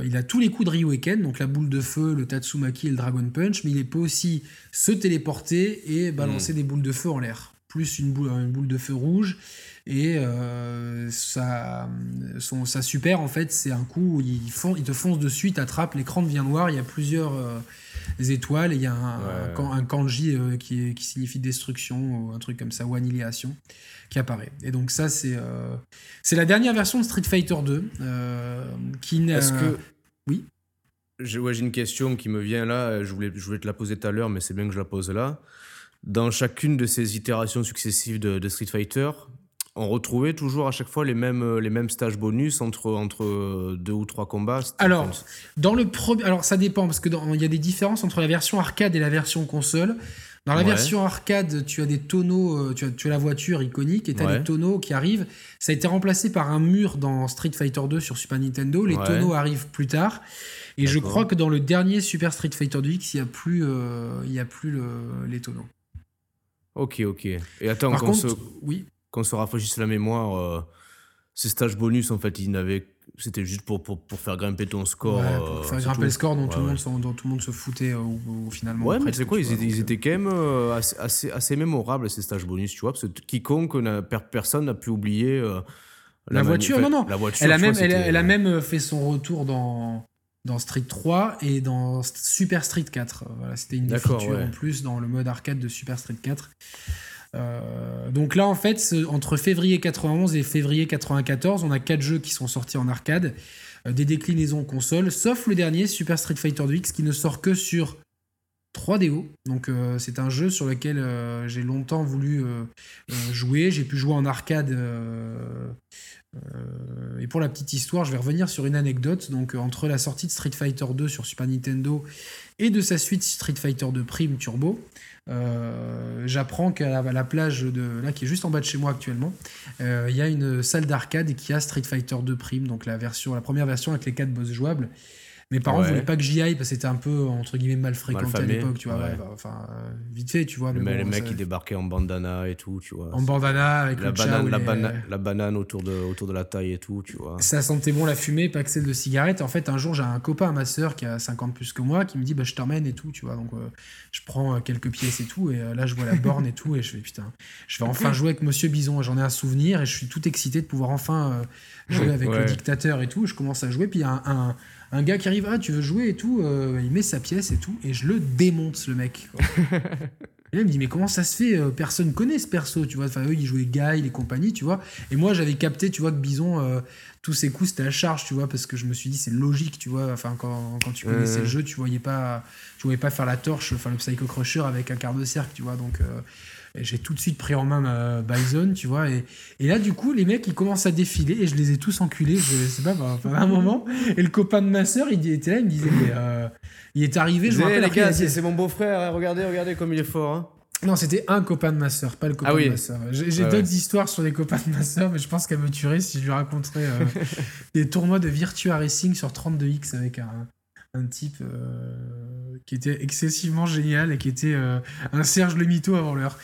il a tous les coups de Ryuken, donc la boule de feu, le Tatsumaki et le Dragon Punch, mais il peut aussi se téléporter et balancer hmm. des boules de feu en l'air, plus une boule, une boule de feu rouge. Et euh, ça, son, sa super, en fait, c'est un coup où il, il te fonce dessus, il t'attrape, l'écran devient noir, il y a plusieurs euh, étoiles, et il y a un, kanji qui, qui, signifie destruction, ou un truc comme ça, ou annihilation qui apparaît. Et donc ça, c'est euh, c'est la dernière version de Street Fighter 2 euh, qui
Est-ce que
oui
j'ai ouais, une question qui me vient là. Je voulais, je voulais te la poser tout à l'heure, mais c'est bien que je la pose là. Dans chacune de ces itérations successives de, Street Fighter, on retrouvait toujours à chaque fois les mêmes, les mêmes stages bonus entre, entre deux ou trois combats
Alors, dans le alors ça dépend, parce qu'il y a des différences entre la version arcade et la version console. Dans la version arcade, tu as des tonneaux, euh, tu as, tu as la voiture iconique et tu as des tonneaux qui arrivent. Ça a été remplacé par un mur dans Street Fighter 2 sur Super Nintendo. Les tonneaux arrivent plus tard. Et je crois que dans le dernier Super Street Fighter 2 X, il n'y a plus, euh, il y a plus les tonneaux.
Ok, ok. Et attends, qu'on se, oui. Se rafraîchisse la mémoire, euh, ces stages bonus, en fait, ils n'avaient c'était juste pour, pour, pour, faire grimper ton score.
pour euh, faire grimper le score dont, tout le monde, dont tout le monde se foutait euh, finalement.
Ouais, mais c'est quoi, ils, étaient, ils étaient, quand même euh, assez, assez, mémorables ces stages bonus, tu vois, parce que quiconque, personne n'a pu oublier.
la, voiture, non, non. La voiture, elle, a même, elle, a même fait son retour dans, dans Street 3 et dans Super Street 4. Voilà, c'était une features en plus dans le mode arcade de Super Street 4. Euh, donc là, en fait, entre février 91 et février 94, on a quatre jeux qui sont sortis en arcade, euh, des déclinaisons console, sauf le dernier, Super Street Fighter 2 X, qui ne sort que sur 3DO. Donc euh, c'est un jeu sur lequel j'ai longtemps voulu jouer. J'ai pu jouer en arcade. et pour la petite histoire, je vais revenir sur une anecdote. Donc entre la sortie de Street Fighter 2 sur Super Nintendo et de sa suite Street Fighter 2 Prime Turbo, j'apprends qu'à la, plage de là qui est juste en bas de chez moi actuellement, euh, il y a une salle d'arcade qui a Street Fighter 2 Prime, donc la première version avec les quatre boss jouables. Mes parents ne voulaient pas que j'y aille parce que c'était un peu entre guillemets mal fréquenté à l'époque, tu vois. Bah, enfin, vite fait, tu vois.
Mais, les mecs qui débarquaient en bandana et tout, tu vois.
En bandana avec
la banane, la, la, banane autour de, autour de la taille et tout, tu vois.
Ça sentait bon la fumée, pas que celle de cigarette. En fait, un jour, j'ai un copain, ma soeur qui a 50 plus que moi, qui me dit bah, Je t'emmène et tout, tu vois. Donc, euh, je prends euh, quelques pièces et tout. Et euh, là, je vois la borne et tout. Et je fais Putain, je vais enfin jouer avec Monsieur Bison. J'en ai un souvenir et je suis tout excité de pouvoir enfin jouer avec le dictateur et tout. Je commence à jouer. Puis il y a un un gars qui arrive, ah, tu veux jouer et tout, euh, il met sa pièce et tout, et je le démonte, le mec. et là, il me dit, mais comment ça se fait euh, Personne connaît ce perso, tu vois? Enfin, eux, ils jouaient Guy, et compagnie, tu vois. Et moi, j'avais capté, tu vois, que Bison, euh, tous ses coups, c'était à charge, tu vois, parce que je me suis dit, c'est logique, tu vois. Enfin, quand, quand tu connaissais le jeu, tu voyais pas, tu voyais pas faire la torche, enfin, le Psycho Crusher avec un quart de cercle, tu vois. Donc, j'ai tout de suite pris en main ma Bison, tu vois. Et, et, là, du coup, les mecs, ils commencent à défiler et je les ai tous enculés, je sais pas, pendant un moment. Et le copain de ma soeur, il était là, il me disait, mais, euh, il est arrivé, je
me rappelle. les gars, c'est mon beau-frère, hein, regardez, regardez comme il est fort. Hein.
Non, c'était un copain de ma soeur, pas le copain ah de ma soeur. J'ai d'autres histoires sur les copains de ma soeur, mais je pense qu'elle me tuerait si je lui raconterais euh, des tournois de Virtua Racing sur 32X avec un, un type euh, qui était excessivement génial et qui était euh, un Serge Le Mito avant l'heure.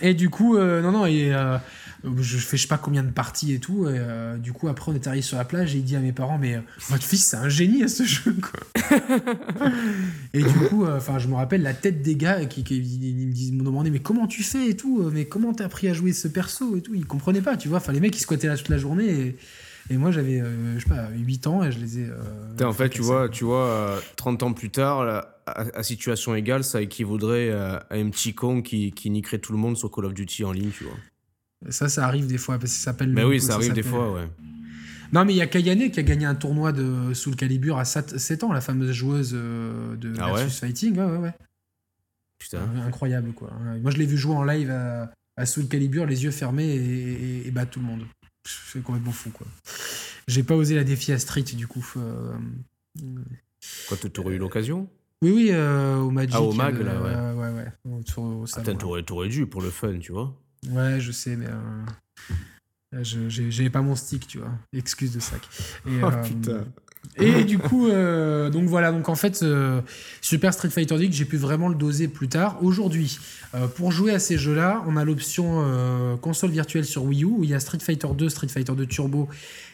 Et, du coup, non, non, et je fais je sais pas combien de parties et tout. Et, euh, du coup, après, on est arrivé sur la plage et il dit à mes parents, mais euh, votre fils, c'est un génie à ce jeu, quoi. et du coup, euh, enfin, je me rappelle la tête des gars qui, qui ils me, disent, me demandaient, mais comment tu fais et tout, mais comment t'as appris à jouer ce perso et tout? Ils comprenaient pas, tu vois. Enfin, les mecs, ils squattaient là toute la journée et. Et moi, j'avais, je sais pas, 8 ans et je les ai.
en fait, tu vois, tu vois, 30 ans plus tard, à, situation égale, ça équivaudrait à, un petit con qui, qui niquerait tout le monde sur Call of Duty en ligne, tu vois.
Ça, ça arrive des fois, parce que ça s'appelle.
Mais oui, ça, arrive des fois, ouais.
Non, mais il y a Kayane qui a gagné un tournoi de Soul Calibur à 7, ans, la fameuse joueuse euh, de ah Versus Fighting. Ouais, ouais, ouais. Putain. incroyable, quoi. Moi, je l'ai vu jouer en live à, Soul Calibur, les yeux fermés et, et, battre tout le monde. C'est complètement fou, quoi. J'ai pas osé la défier à Street, du coup. Euh...
Quand tu aurais eu l'occasion?
Oui, oui, euh, au Magic.
Ah, au Mag, là,
euh, ouais. ouais, ouais.
Attends, t'aurais dû pour le fun, tu vois.
Ouais, je sais, mais euh, j'avais pas mon stick, tu vois. Excuse de sac. Et, oh, euh, putain. Et du coup, euh, donc voilà, donc en fait, Super Street Fighter X, j'ai pu vraiment le doser plus tard. Aujourd'hui, pour jouer à ces jeux-là, on a l'option console virtuelle sur Wii U où il y a Street Fighter 2, Street Fighter 2 Turbo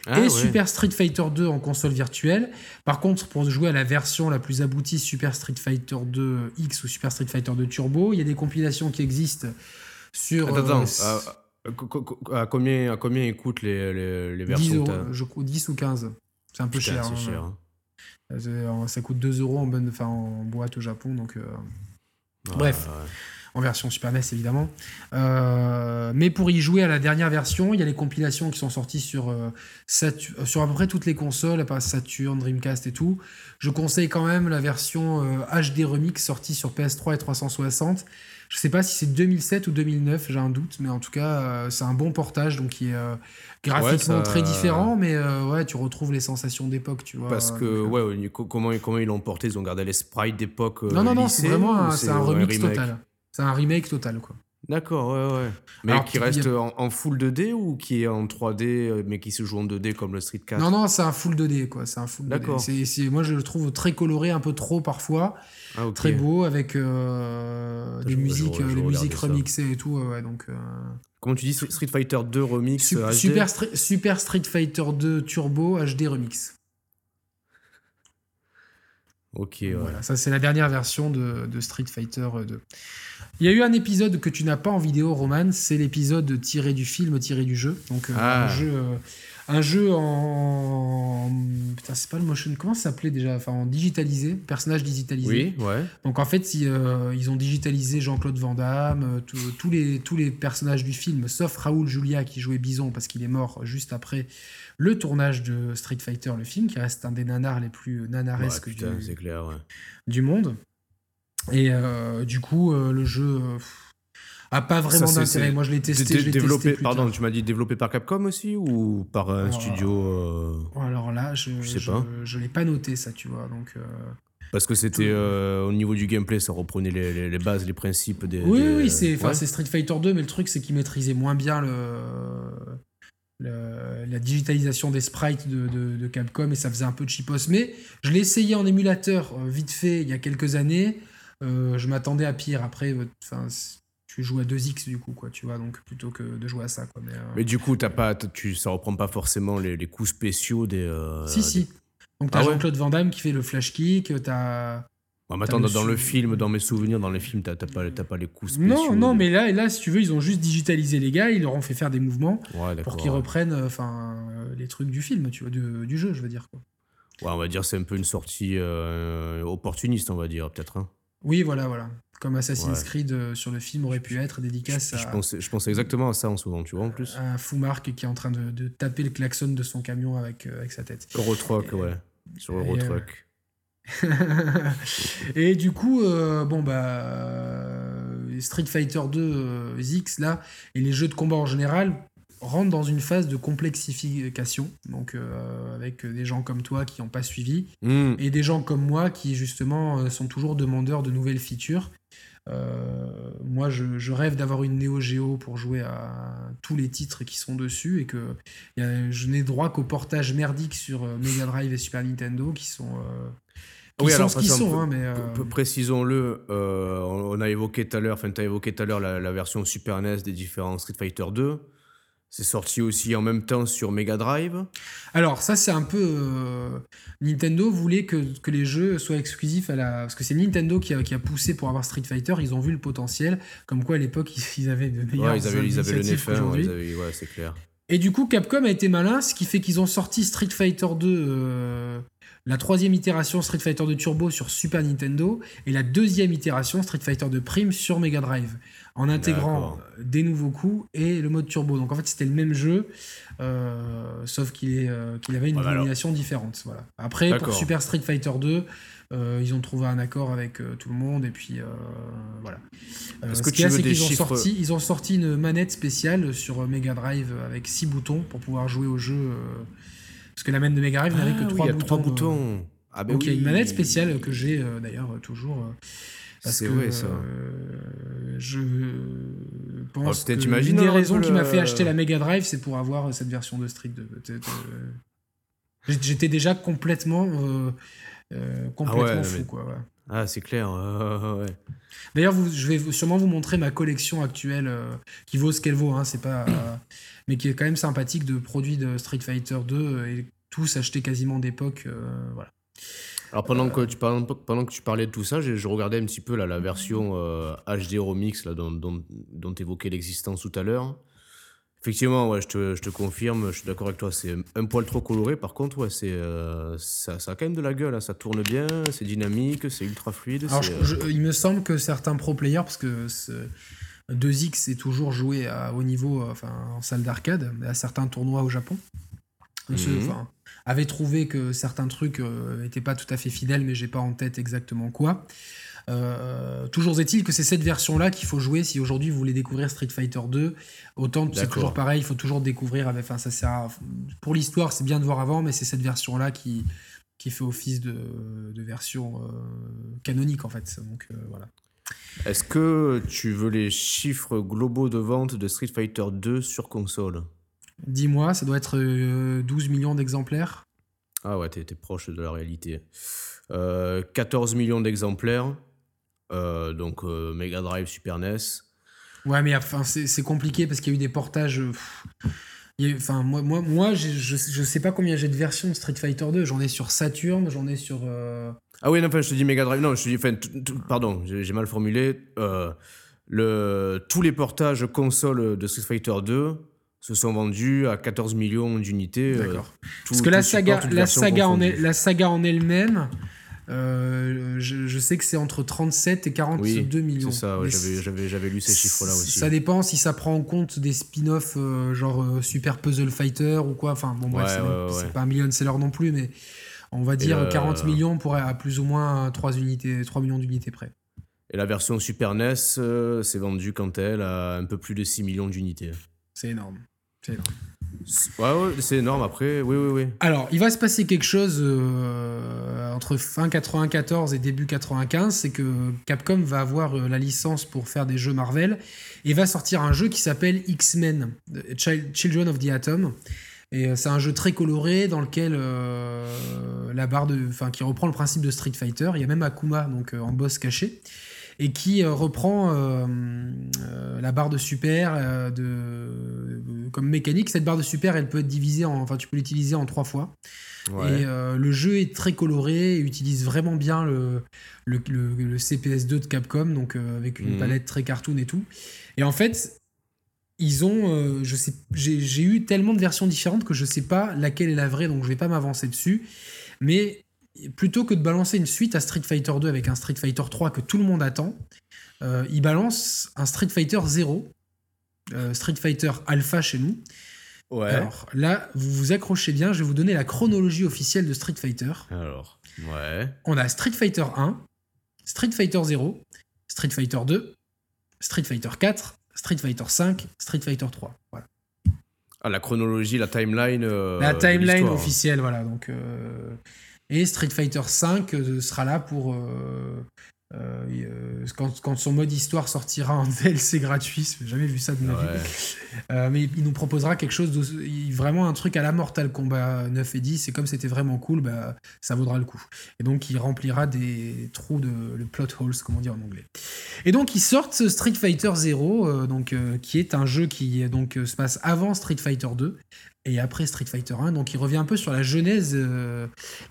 ah et Super Street Fighter 2 en console virtuelle. Par contre, pour jouer à la version la plus aboutie Super Street Fighter 2 X ou Super Street Fighter 2 Turbo, il y a des compilations qui existent sur.
Attends, euh, à, combien, à combien écoutent les, les, les versions 10,
je, 10 ou 15. C'est un peu cher. Hein. cher. Hein. Euh, ça coûte 2 euros en, bonne, enfin, en boîte au Japon. Donc, euh, Bref. En version Super NES évidemment. mais pour y jouer à la dernière version, il y a les compilations qui sont sorties sur, sur à peu près toutes les consoles, à part Saturn, Dreamcast et tout. Je conseille quand même la version HD Remix sortie sur PS3 et 360 je sais pas si c'est 2007 ou 2009, j'ai un doute, mais en tout cas, euh, c'est un bon portage, donc qui est euh, graphiquement très différent, mais euh, ouais, tu retrouves les sensations d'époque, tu vois.
Parce que, ouais, comment, comment ils l'ont porté? Ils ont gardé les sprites d'époque.
non, non, non, c'est vraiment un, un remix total. C'est un remake total, quoi.
D'accord, ouais, ouais. Mais qui reste en, full 2D ou qui est en 3D, mais qui se joue en 2D comme le Street 4
Non, non, c'est un full 2D, quoi. C'est un full D'accord. Moi, je le trouve très coloré, un peu trop parfois. Ah, très beau avec euh, des musiques, euh, les musiques remixées et tout. ouais, donc, euh,
Comment tu dis Street Fighter 2 remix
Super, Super, Street Fighter 2 Turbo HD remix.
Ok,
Voilà, ça c'est la dernière version de, de, Street Fighter 2. Il y a eu un épisode que tu n'as pas en vidéo, Roman, c'est l'épisode tiré du film, tiré du jeu. Donc un ah. jeu un jeu en. Putain, c'est pas le motion. Comment ça s'appelait déjà? Enfin, en digitalisé, personnage digitalisé.
Oui, ouais.
Donc en fait, euh, ils ont digitalisé Jean-Claude Van Damme, euh, tous, les, tous les personnages du film, sauf Raoul Julia qui jouait Bison parce qu'il est mort juste après le tournage de Street Fighter, le film, qui reste un des nanars les plus nanaresques du,
clair,
du monde. Et euh, du coup, le jeu a pas vraiment d'intérêt. Moi, je l'ai testé.
développé, pardon, tu m'as dit développé par Capcom aussi ou par un studio euh,
Alors là, je ne sais pas. Je, l'ai pas noté ça, tu vois. Donc. Euh,
parce que c'était euh, au niveau du gameplay, ça reprenait les, les, bases, les principes des.
Oui, oui, c'est c'est Street Fighter 2, mais le truc, c'est qu'il maîtrisait moins bien le, la digitalisation des sprites de, de, de, Capcom et ça faisait un peu de cheapos. Mais je l'ai essayé en émulateur vite fait il y a quelques années. Je m'attendais à pire. Après, enfin tu joues à 2x du coup, quoi, tu vois, donc plutôt que de jouer à ça. Quoi,
mais, euh, du coup, as pas, tu, ça reprend pas forcément les, les coups spéciaux des. Euh,
si, si. Donc t'as ah Jean-Claude Van Damme qui fait le flash kick, t'as.
Bah, maintenant, dans, le film, dans mes souvenirs, dans les films, t'as pas, pas les coups spéciaux.
Non, non, mais là, là, si tu veux, ils ont juste digitalisé les gars, ils leur ont fait faire des mouvements pour qu'ils reprennent euh, les trucs du film, tu vois, du, jeu, je veux dire. Quoi.
Ouais, on va dire c'est un peu une sortie opportuniste, on va dire, peut-être. Hein.
Oui, voilà, voilà comme Assassin's Creed euh, sur le film aurait pu être dédicace
à. Je pensais, je pensais exactement à ça en ce moment, tu vois, en plus.
Un fou Marc qui est en train de, taper le klaxon de son camion avec, euh, avec sa tête.
Eurotruck, ouais. Sur Eurotruck.
et du coup, euh, bon, bah. Street Fighter 2 X, là, et les jeux de combat en général, rentre dans une phase de complexification, donc euh, avec des gens comme toi qui n'ont pas suivi, hmm. et des gens comme moi qui justement euh, sont toujours demandeurs de nouvelles features. moi, je, rêve d'avoir une Neo Geo pour jouer à tous les titres qui sont dessus et que je n'ai droit qu'au portage merdique sur Mega Drive et Super Nintendo qui sont oui, alors, ce qu'ils sont, hein, mais
précisons-le, on a évoqué tout à l'heure, enfin, tu as évoqué tout à l'heure la, la, version Super NES des différents Street Fighter 2. C'est sorti aussi en même temps sur Mega Drive.
Alors ça c'est un peu... Euh, Nintendo voulait que, que, les jeux soient exclusifs à la... Parce que c'est Nintendo qui a, qui a, poussé pour avoir Street Fighter, ils ont vu le potentiel, comme quoi à l'époque ils, avaient de meilleurs
ouais, ils avaient, ils avaient le nez ouais, c'est clair.
Et du coup Capcom a été malin, ce qui fait qu'ils ont sorti Street Fighter 2 euh, la troisième itération Street Fighter 2 Turbo sur Super Nintendo et la deuxième itération Street Fighter 2 Prime sur Mega Drive en intégrant des nouveaux coups et le mode turbo. Donc en fait, c'était le même jeu, euh, sauf qu'il euh, qu'il avait une illumination différente. Voilà. Après, pour Super Street Fighter 2, euh, ils ont trouvé un accord avec tout le monde et puis voilà. ce a, c'est qu'ils ont sorti, ils ont sorti une manette spéciale sur Mega Drive avec 6 boutons pour pouvoir jouer au jeu. Parce que la manette de Mega Drive n'avait que 3 boutons. 3 boutons. Ah ben donc il y a une manette spéciale que j'ai d'ailleurs toujours c'est vrai, ça. Euh, je pense que une des raisons qui m'a fait acheter la Mega Drive, c'est pour avoir cette version de Street. De, J'étais déjà complètement, euh, euh, complètement ah fou, quoi.
Ah, c'est clair.
D'ailleurs, je vais sûrement vous montrer ma collection actuelle, qui vaut ce qu'elle vaut, hein, c'est pas, mais qui est quand même sympathique de produits de Street Fighter 2 et tous achetés quasiment d'époque, voilà.
Alors pendant que tu pendant, pendant, que tu parlais de tout ça, je, regardais un petit peu là, la version HD euh, Remix là, dont, dont, tu évoquais l'existence tout à l'heure. Effectivement, ouais, je, te, je te confirme, je suis d'accord avec toi, c'est un poil trop coloré. Par contre, ouais, c'est, euh, ça, ça, a quand même de la gueule, hein. ça tourne bien, c'est dynamique, c'est ultra fluide.
Alors, il me semble que certains pro players, parce que 2X est toujours joué à haut niveau enfin, en salle d'arcade, à certains tournois au Japon. Mhm. Enfin, avait trouvé que certains trucs n'étaient euh, pas tout à fait fidèles, mais j'ai pas en tête exactement quoi. Euh, toujours est-il que c'est cette version-là qu'il faut jouer si aujourd'hui vous voulez découvrir Street Fighter 2. Autant c'est toujours pareil, il faut toujours découvrir. Avec, enfin, ça sert pour l'histoire, c'est bien de voir avant, mais c'est cette version-là qui, qui fait office de, de version euh, canonique en fait. Donc voilà.
Est-ce que tu veux les chiffres globaux de vente de Street Fighter 2 sur console?
Dis-moi, ça doit être 12 euh, millions d'exemplaires.
Ah ouais, t'es proche de la réalité. 14 euh, millions d'exemplaires. Euh, donc Mega Drive, Super NES.
Ouais, mais enfin, c'est compliqué parce qu'il y a eu des portages. Enfin, moi, moi, moi je, je, sais pas combien j'ai de versions de Street Fighter 2. J'en ai sur Saturn, j'en ai sur.
Ah oui, non, enfin, je te dis Mega Drive. Non, je te dis. Enfin, pardon, j'ai mal formulé. le, tous les portages console de Street Fighter 2 se sont vendus à 14 millions d'unités.
Euh, D'accord. Parce que la saga, la saga, en est, la saga en elle-même, euh, je, sais que c'est entre 37 et 42 millions.
C'est ça, j'avais lu ces chiffres-là aussi.
Ça dépend si ça prend en compte des spin-offs euh, genre Super Puzzle Fighter ou quoi. Enfin, bon, bref, c'est pas un million seller non plus, mais on va dire 40 millions pour à plus ou moins 3, unités, 3 millions d'unités près.
Et la version Super NES s'est vendue, quant à elle, à un peu plus de 6 millions d'unités.
C'est énorme. C'est énorme.
Ouais, c'est énorme après, oui, oui, oui.
Alors, il va se passer quelque chose euh, entre fin 94 et début 95, c'est que Capcom va avoir euh, la licence pour faire des jeux Marvel et va sortir un jeu qui s'appelle X-Men, Children of the Atom. Et euh, c'est un jeu très coloré dans lequel la barre de, enfin, qui reprend le principe de Street Fighter. Il y a même Akuma donc en boss caché et qui euh, reprend euh, euh, la barre de super de, comme mécanique. Cette barre de super, elle peut être divisée en, enfin, tu peux l'utiliser en trois fois. Et le jeu est très coloré, et utilise vraiment bien le, le, le, CPS2 de Capcom, donc avec une mhm. palette très cartoon et tout. Et en fait, ils ont, je sais, j'ai eu tellement de versions différentes que je sais pas laquelle est la vraie, donc je vais pas m'avancer dessus. Mais plutôt que de balancer une suite à Street Fighter 2 avec un Street Fighter 3 que tout le monde attend, euh, il balance un Street Fighter 0, euh, Street Fighter Alpha chez nous. Ouais. Alors là, vous vous accrochez bien, je vais vous donner la chronologie officielle de Street Fighter.
Alors, ouais.
On a Street Fighter 1, Street Fighter 0, Street Fighter 2, Street Fighter 4, Street Fighter 5, Street Fighter 3. Voilà.
Ah, la chronologie, la timeline. Euh,
la timeline officielle, voilà. Donc, et Street Fighter V euh, sera là pour, euh, euh, quand, son mode histoire sortira en DLC gratuit, j'ai jamais vu ça de ma vie. Euh, mais il nous proposera quelque chose, de, vraiment un truc à la Mortal Kombat 9 et 10, et comme c'était vraiment cool, bah, ça vaudra le coup. Et donc il remplira des trous de le plot holes, comme on dit en anglais. Et donc ils sortent Street Fighter 0, donc, qui est un jeu qui donc, se passe avant Street Fighter 2 et après Street Fighter 1. Donc il revient un peu sur la genèse,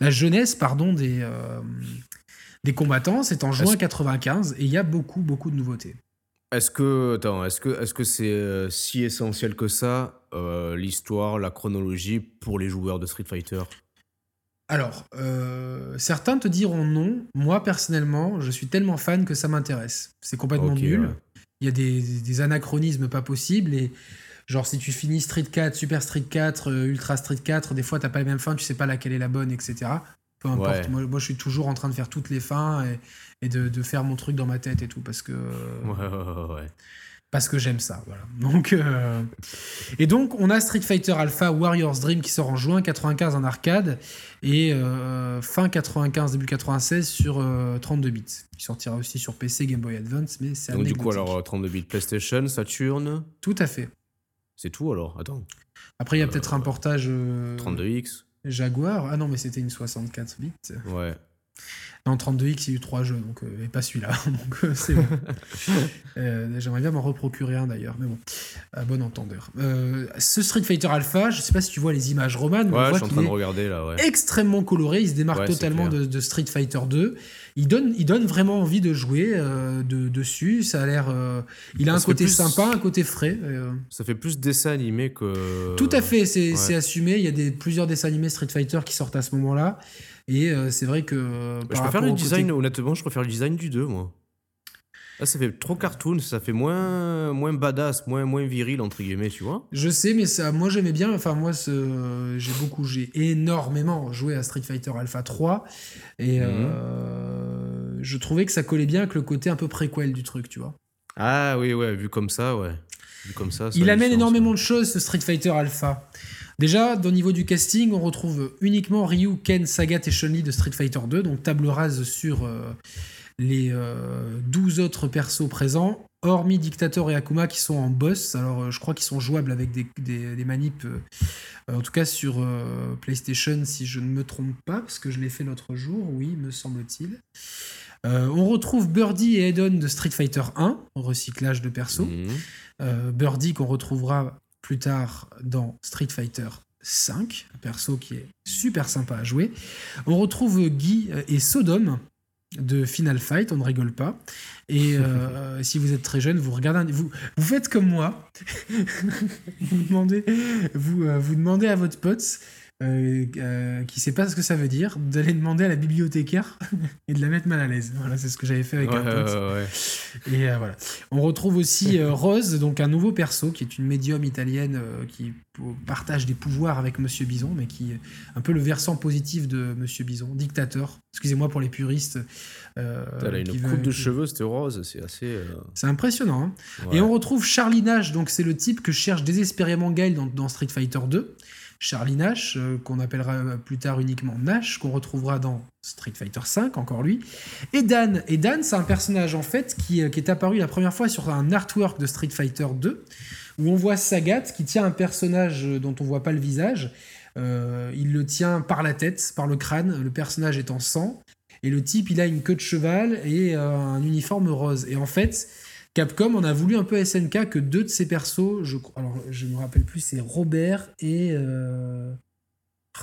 la jeunesse pardon, des, des combattants. C'est en juin 95 et il y a beaucoup, beaucoup de nouveautés.
Est-ce que est-ce que est-ce que c'est euh, si essentiel que ça euh, l'histoire, la chronologie pour les joueurs de Street Fighter?
Alors, euh, certains te diront non. Moi personnellement, je suis tellement fan que ça m'intéresse. C'est complètement nul. Il y a des, des, anachronismes pas possibles et genre si tu finis Street 4, Super Street 4, Ultra Street 4, des fois t'as pas les mêmes fins, tu sais pas laquelle est la bonne, etc. Peu importe. Moi, moi, je suis toujours en train de faire toutes les fins et, de, de, faire mon truc dans ma tête et tout parce que.
Ouais, ouais,
Parce que j'aime ça, voilà. Donc, euh, Et donc, on a Street Fighter Alpha Warriors Dream qui sort en juin 95 en arcade et euh, fin 95, début 96 sur 32 euh, bits. Il sortira aussi sur PC, Game Boy Advance, mais c'est
Donc, du coup, alors 32 bits PlayStation, Saturn
Tout à fait.
C'est tout alors? Attends.
Après, il y a peut-être un portage.
32X
Jaguar. Ah non, mais c'était une 64 bits.
Ouais.
En 32X, il y a eu trois jeux, donc, euh, et pas celui-là. donc euh, c'est bon. Euh, j'aimerais bien m'en reprocurer un d'ailleurs, mais bon, à bon entendeur. ce Street Fighter Alpha, je sais pas si tu vois les images romanes,
ouais, je suis en train de regarder là. Ouais.
Extrêmement coloré, il se démarque totalement de, Street Fighter 2. Il donne, il donne vraiment envie de jouer de, dessus. Ça a l'air. il a un côté sympa, un côté frais.
Ça fait plus dessin animé que.
Tout à fait, c'est assumé. Il y a des, plusieurs dessins animés Street Fighter qui sortent à ce moment-là. Et euh, c'est vrai que.
Euh, je préfère le design, honnêtement, je préfère le design du 2, moi. Là, ça fait trop cartoon, ça fait moins, moins badass, moins, moins viril, entre guillemets, tu vois.
Je sais, mais ça, moi j'aimais bien, enfin, moi, j'ai beaucoup, j'ai énormément joué à Street Fighter Alpha 3, et mhm. euh, je trouvais que ça collait bien avec le côté un peu préquel du truc, tu vois.
Ah oui, ouais, vu comme ça, ouais. Vu comme ça,
Il amène énormément de choses, ce Street Fighter Alpha. Déjà, au niveau du casting, on retrouve uniquement Ryu, Ken, Sagat et Chun-Li de Street Fighter 2, donc table rase sur euh, les 12 euh, autres persos présents, hormis Dictator et Akuma qui sont en boss. Alors, euh, je crois qu'ils sont jouables avec des, des, manips, en tout cas sur PlayStation, si je ne me trompe pas, parce que je l'ai fait l'autre jour, oui, me semble-t-il. on retrouve Birdie et Edon de Street Fighter 1, recyclage de persos. Mhm. Birdie qu'on retrouvera plus tard dans Street Fighter 5, un perso qui est super sympa à jouer. On retrouve Guy et Sodom de Final Fight, on ne rigole pas. Et euh, si vous êtes très jeune, vous regardez, vous, vous faites comme moi, vous demandez, vous, euh, vous demandez à votre pote euh, euh, qui sait pas ce que ça veut dire, d'aller demander à la bibliothécaire et de la mettre mal à l'aise. Voilà, c'est ce que j'avais fait avec un pote. Et euh, voilà. On retrouve aussi Rose, donc un nouveau perso qui est une médium italienne qui partage des pouvoirs avec Monsieur Bison, mais qui est un peu le versant positif de Monsieur Bison, dictateur. Excusez-moi pour les puristes.
Elle a une coupe de cheveux, c'était Rose, c'est assez.
C'est impressionnant. Hein. Et on retrouve Charlie Nash, donc c'est le type que cherche désespérément Gail dans, dans Street Fighter 2. Charlie Nash, euh, qu'on appellera plus tard uniquement Nash, qu'on retrouvera dans Street Fighter V, encore lui. Et Dan, et Dan c'est un personnage en fait qui, euh, est apparu la première fois sur un artwork de Street Fighter 2, où on voit Sagat qui tient un personnage dont on voit pas le visage. Euh, il le tient par la tête, par le crâne, le personnage est en sang. Et le type, il a une queue de cheval et un uniforme rose. Et en fait, Capcom on a voulu un peu SNK que deux de ses persos, je, alors je me rappelle plus, c'est Robert et. Euh,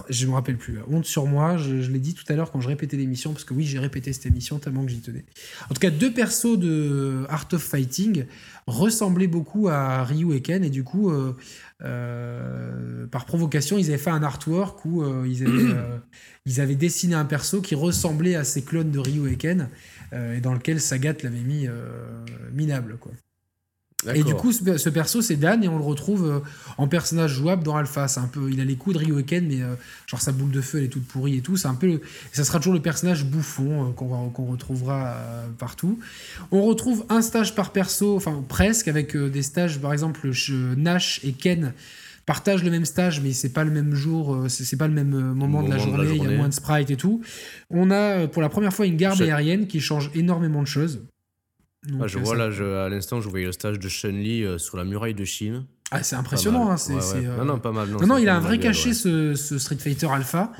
je me rappelle plus. Honte sur moi, je, l'ai dit tout à l'heure quand je répétais l'émission, parce que oui, j'ai répété cette émission tellement que j'y tenais. En tout cas, deux persos de Art of Fighting ressemblaient beaucoup à Ryu et Ken, et du coup, euh, euh, par provocation, ils avaient fait un artwork où ils, avaient, ils avaient dessiné un perso qui ressemblait à ces clones de Ryu et Ken. Euh, et dans lequel Sagat l'avait mis euh, minable. Quoi. Et du coup, ce, perso, c'est Dan, et on le retrouve euh, en personnage jouable dans Alpha. C'est un peu, il a les coups de Ryuken, mais genre sa boule de feu, elle est toute pourrie et tout. C'est un peu, ça sera toujours le personnage bouffon qu'on retrouvera partout. On retrouve un stage par perso, enfin presque, avec des stages, par exemple, Nash et Ken partagent le même stage, mais c'est pas le même jour, c'est pas le même moment, de, la journée, il y a moins de sprites et tout. On a pour la première fois une garde aérienne qui change énormément de choses.
Ah, je vois là, à l'instant, je voyais le stage de Chun Li sur la muraille de Chine.
Ah, c'est impressionnant. Hein,
non, non, pas mal.
Non, non, il a un vrai cachet, ce, ce, Street Fighter Alpha.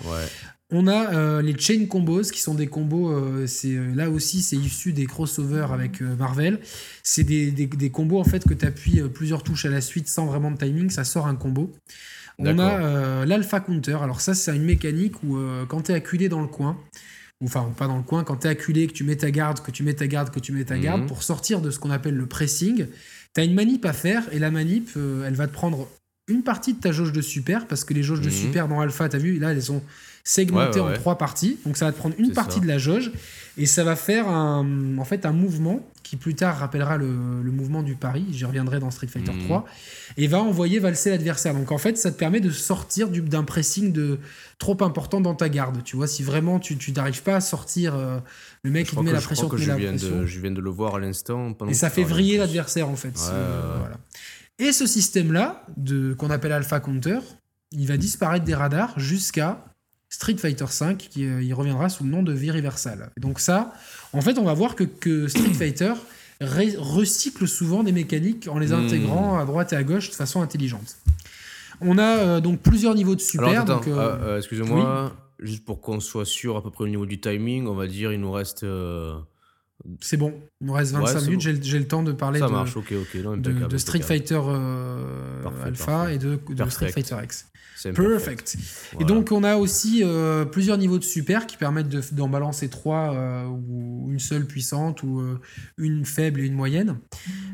On a euh, les chain combos qui sont des combos, euh, c'est euh, là aussi c'est issu des crossovers avec Marvel. C'est des, des, combos en fait que tu appuies plusieurs touches à la suite sans vraiment de timing, ça sort un combo. On a l'alpha counter. Alors ça c'est une mécanique où quand tu es acculé dans le coin, enfin pas dans le coin, quand tu es acculé, que tu mets ta garde, que tu mets ta garde, que tu mets ta garde, mhm. pour sortir de ce qu'on appelle le pressing, tu as une manip à faire et la manip elle va te prendre une partie de ta jauge de super parce que les jauges de mhm. super dans alpha, tu as vu, là elles sont segmenté en trois parties. Donc ça va te prendre une partie de la jauge et ça va faire un, en fait un mouvement qui plus tard rappellera le, mouvement du pari. J'y reviendrai dans Street Fighter 3 mhm. et va envoyer valser l'adversaire. Donc en fait, ça te permet de sortir d'un pressing de trop important dans ta garde. Tu vois, si vraiment tu n'arrives pas à sortir, euh, le mec il te met la pression,
que je, viens De, je viens de le voir à l'instant.
Et ça fait vriller l'adversaire en fait. voilà. Et ce système-là, qu'on appelle Alpha Counter, il va disparaître des radars jusqu'à Street Fighter V, qui euh, il reviendra sous le nom de Viriversal. donc ça, en fait, on va voir que, Street Fighter recycle souvent des mécaniques en les hmm. intégrant à droite et à gauche de façon intelligente. On a euh, donc plusieurs niveaux de super.
Euh, excusez-moi, juste pour qu'on soit sûr à peu près au niveau du timing, on va dire il nous reste...
C'est bon, il nous reste 25 minutes, j'ai le temps de parler
de,
de, Street Fighter Alpha et de, Street Fighter X. Perfect. Et donc, on a aussi euh, plusieurs niveaux de super qui permettent d'en balancer trois, euh, ou une seule puissante, ou euh, une faible et une moyenne.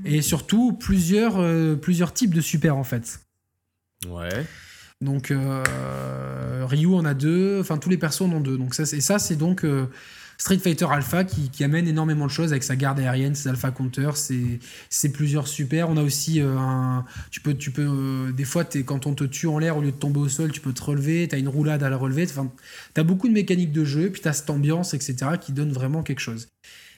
Et surtout, plusieurs, plusieurs types de super, en fait.
Ouais.
Donc, Ryu en a deux, enfin, tous les persos en ont deux. Donc, ça, et ça, c'est donc Street Fighter Alpha qui, amène énormément de choses avec sa garde aérienne, ses alpha counters, ses, plusieurs super. On a aussi euh, un. Tu peux, tu peux euh, des fois, es, quand on te tue en l'air, au lieu de tomber au sol, tu peux te relever. Tu as une roulade à la relever. Enfin, tu as beaucoup de mécaniques de jeu, puis tu as cette ambiance, etc., qui donne vraiment quelque chose.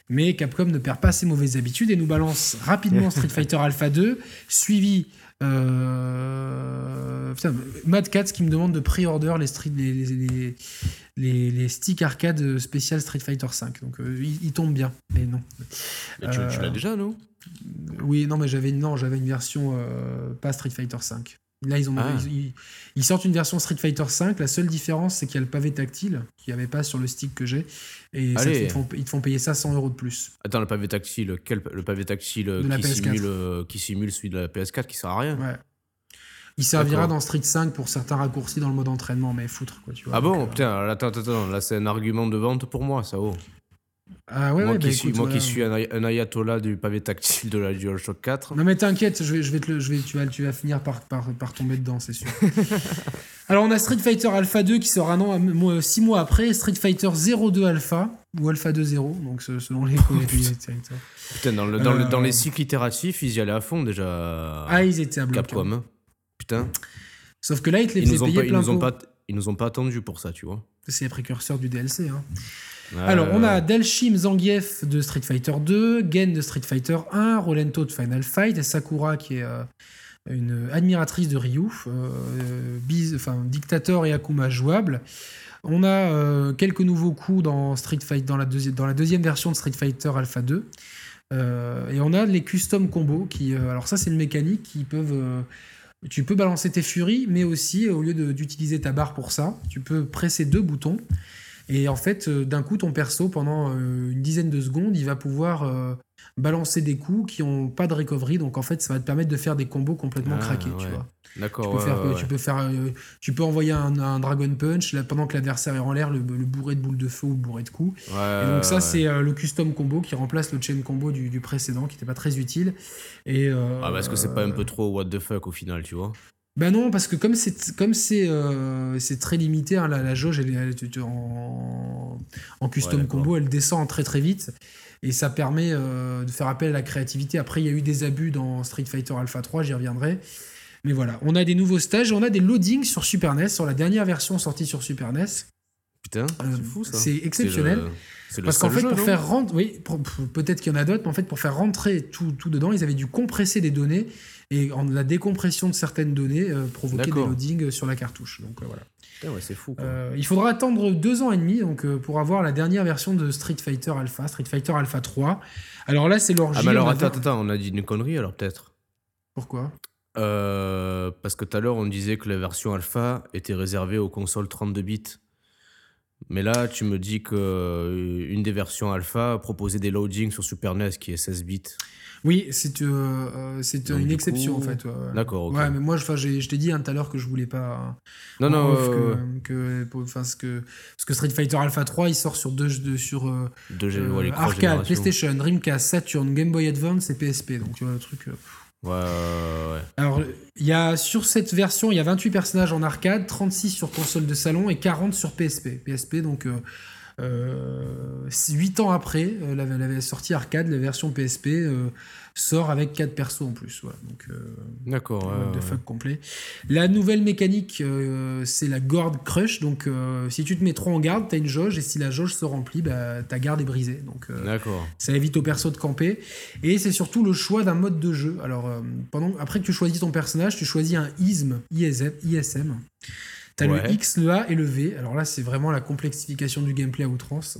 Mais Capcom ne perd pas ses mauvaises habitudes et nous balance rapidement Street Fighter Alpha 2, suivi euh... Putain, Mad Cats qui me demande de pré-order les, street, les, les, les, les, sticks arcade spécial Street Fighter 5. Donc euh, il, tombe bien, mais non.
Mais tu, l'as euh, déjà, non?
Oui, non, mais j'avais non, j'avais une version euh, pas Street Fighter 5. Là, ils, ont, ah. ils, sortent une version Street Fighter 5. La seule différence, c'est qu'il y a le pavé tactile, qu'il n'y avait pas sur le stick que j'ai. Et ils, te font, ils, te font, payer ça 100 euros de plus.
Attends, le pavé tactile, quel, le pavé tactile qui simule, euh, qui simule celui de la PS4 qui sert à rien
Ouais. Il servira dans Street 5 pour certains raccourcis dans le mode entraînement, mais foutre quoi, tu vois.
Ah bon euh, Putain, attends, attends, là c'est un argument de vente pour moi, ça, oh.
Ah ouais,
moi,
ouais,
qui,
bah,
suis, moi qui suis un, ayatollah du pavé tactile de la DualShock 4.
Non mais t'inquiète, je vais, je vais te je vais, tu, vas, tu vas finir par, par, par tomber dedans, c'est sûr. Alors on a Street Fighter Alpha 2 qui sort un 6 mois après, Street Fighter 02 Alpha, ou Alpha 2.0, donc selon les,
Putain, dans, le, dans, le, dans, les euh. cycles itératifs, ils y allaient à fond déjà.
Ah, ils étaient à bloc.
Capcom. Putain.
Sauf que là, ils te les ils faisaient payer
pas,
plein
ils nous, ont pas, ils nous ont pas attendu pour ça, tu vois.
C'est les précurseurs du DLC. Hein. Alors, on a Delshim Zangief de Street Fighter 2, Gen de Street Fighter 1, Rolento de Final Fight, et Sakura qui est euh, une admiratrice de Ryu, euh, enfin, Dictator et Akuma jouables. On a euh, quelques nouveaux coups dans, Street Fight, dans, la dans la deuxième version de Street Fighter Alpha 2. et on a les custom combos qui. alors, ça, c'est une mécanique qui peuvent. Tu peux balancer tes furies, mais aussi, au lieu d'utiliser ta barre pour ça, tu peux presser deux boutons et en fait, euh, d'un coup, ton perso, pendant euh, une dizaine de secondes, il va pouvoir euh, balancer des coups qui n'ont pas de recovery. Donc en fait, ça va te permettre de faire des combos complètement ah, craqués, tu vois.
D'accord.
Tu, peux faire, tu peux faire, tu peux envoyer un, dragon punch là, pendant que l'adversaire est en l'air, le, bourré de boules de feu ou le bourré de coups. et donc ça, c'est le custom combo qui remplace le chain combo du, précédent, qui n'était pas très utile. Et
ah, bah, est-ce que c'est pas un peu trop what the fuck au final, tu vois?
Ben non, parce que comme c'est comme c'est euh, c'est très limité, hein, la, jauge elle, en, en custom combo, elle descend très très vite et ça permet euh, de faire appel à la créativité. Après, il y a eu des abus dans Street Fighter Alpha 3, j'y reviendrai. Mais voilà, on a des nouveaux stages, on a des loadings sur Super NES, sur la dernière version sortie sur Super NES.
Putain, c'est fou ça.
C'est exceptionnel. Parce qu'en fait, pour faire rentrer, oui, peut-être qu'il y en a d'autres, mais en fait, pour faire rentrer tout, tout, dedans, ils avaient dû compresser des données et en, la décompression de certaines données euh, provoquait des loadings sur la cartouche. Donc euh, voilà.
Ouais, c'est fou.
Euh, il faudra attendre deux ans et demi donc, pour avoir la dernière version de Street Fighter Alpha, Street Fighter Alpha 3. Alors là, c'est l'origine.
Ah, mais alors attends, attends, on a dit une connerie alors peut-être.
Pourquoi?
Parce que tout à l'heure, on disait que la version Alpha était réservée aux consoles 32 bits. Mais là, tu me dis que euh, une des versions alpha proposait des loadings sur Super NES qui est 16 bits.
Oui, c'est euh, euh une exception en fait.
D'accord.
Ouais, mais moi, je, je t'ai dit hein, tout à l'heure que je voulais pas.
Non, non.
que, enfin, ce que, parce que Street Fighter Alpha 3, il sort sur deux, de, sur
deux,
arcade, PlayStation, Dreamcast, Saturn, Game Boy Advance et PSP. Donc tu vois le truc.
Ouais, ouais,
Alors, il y a, sur cette version, il y a 28 personnages en arcade, 36 sur console de salon et 40 sur PSP. PSP, donc, euh, 8 ans après euh, la, la, sortie arcade, la version PSP euh, sort avec 4 persos en plus. Voilà. Donc,
D'accord.
de fuck complet. La nouvelle mécanique, c'est la Guard Crush. Donc, si tu te mets trop en garde, tu as une jauge, et si la jauge se remplit, bah, ta garde est brisée. Donc,
D'accord.
ça évite au perso de camper. Et c'est surtout le choix d'un mode de jeu. Alors, pendant, après que tu choisis ton personnage, tu choisis un ISM, ISM, ISM T'as le X, le A et le V. Alors là, c'est vraiment la complexification du gameplay à outrance.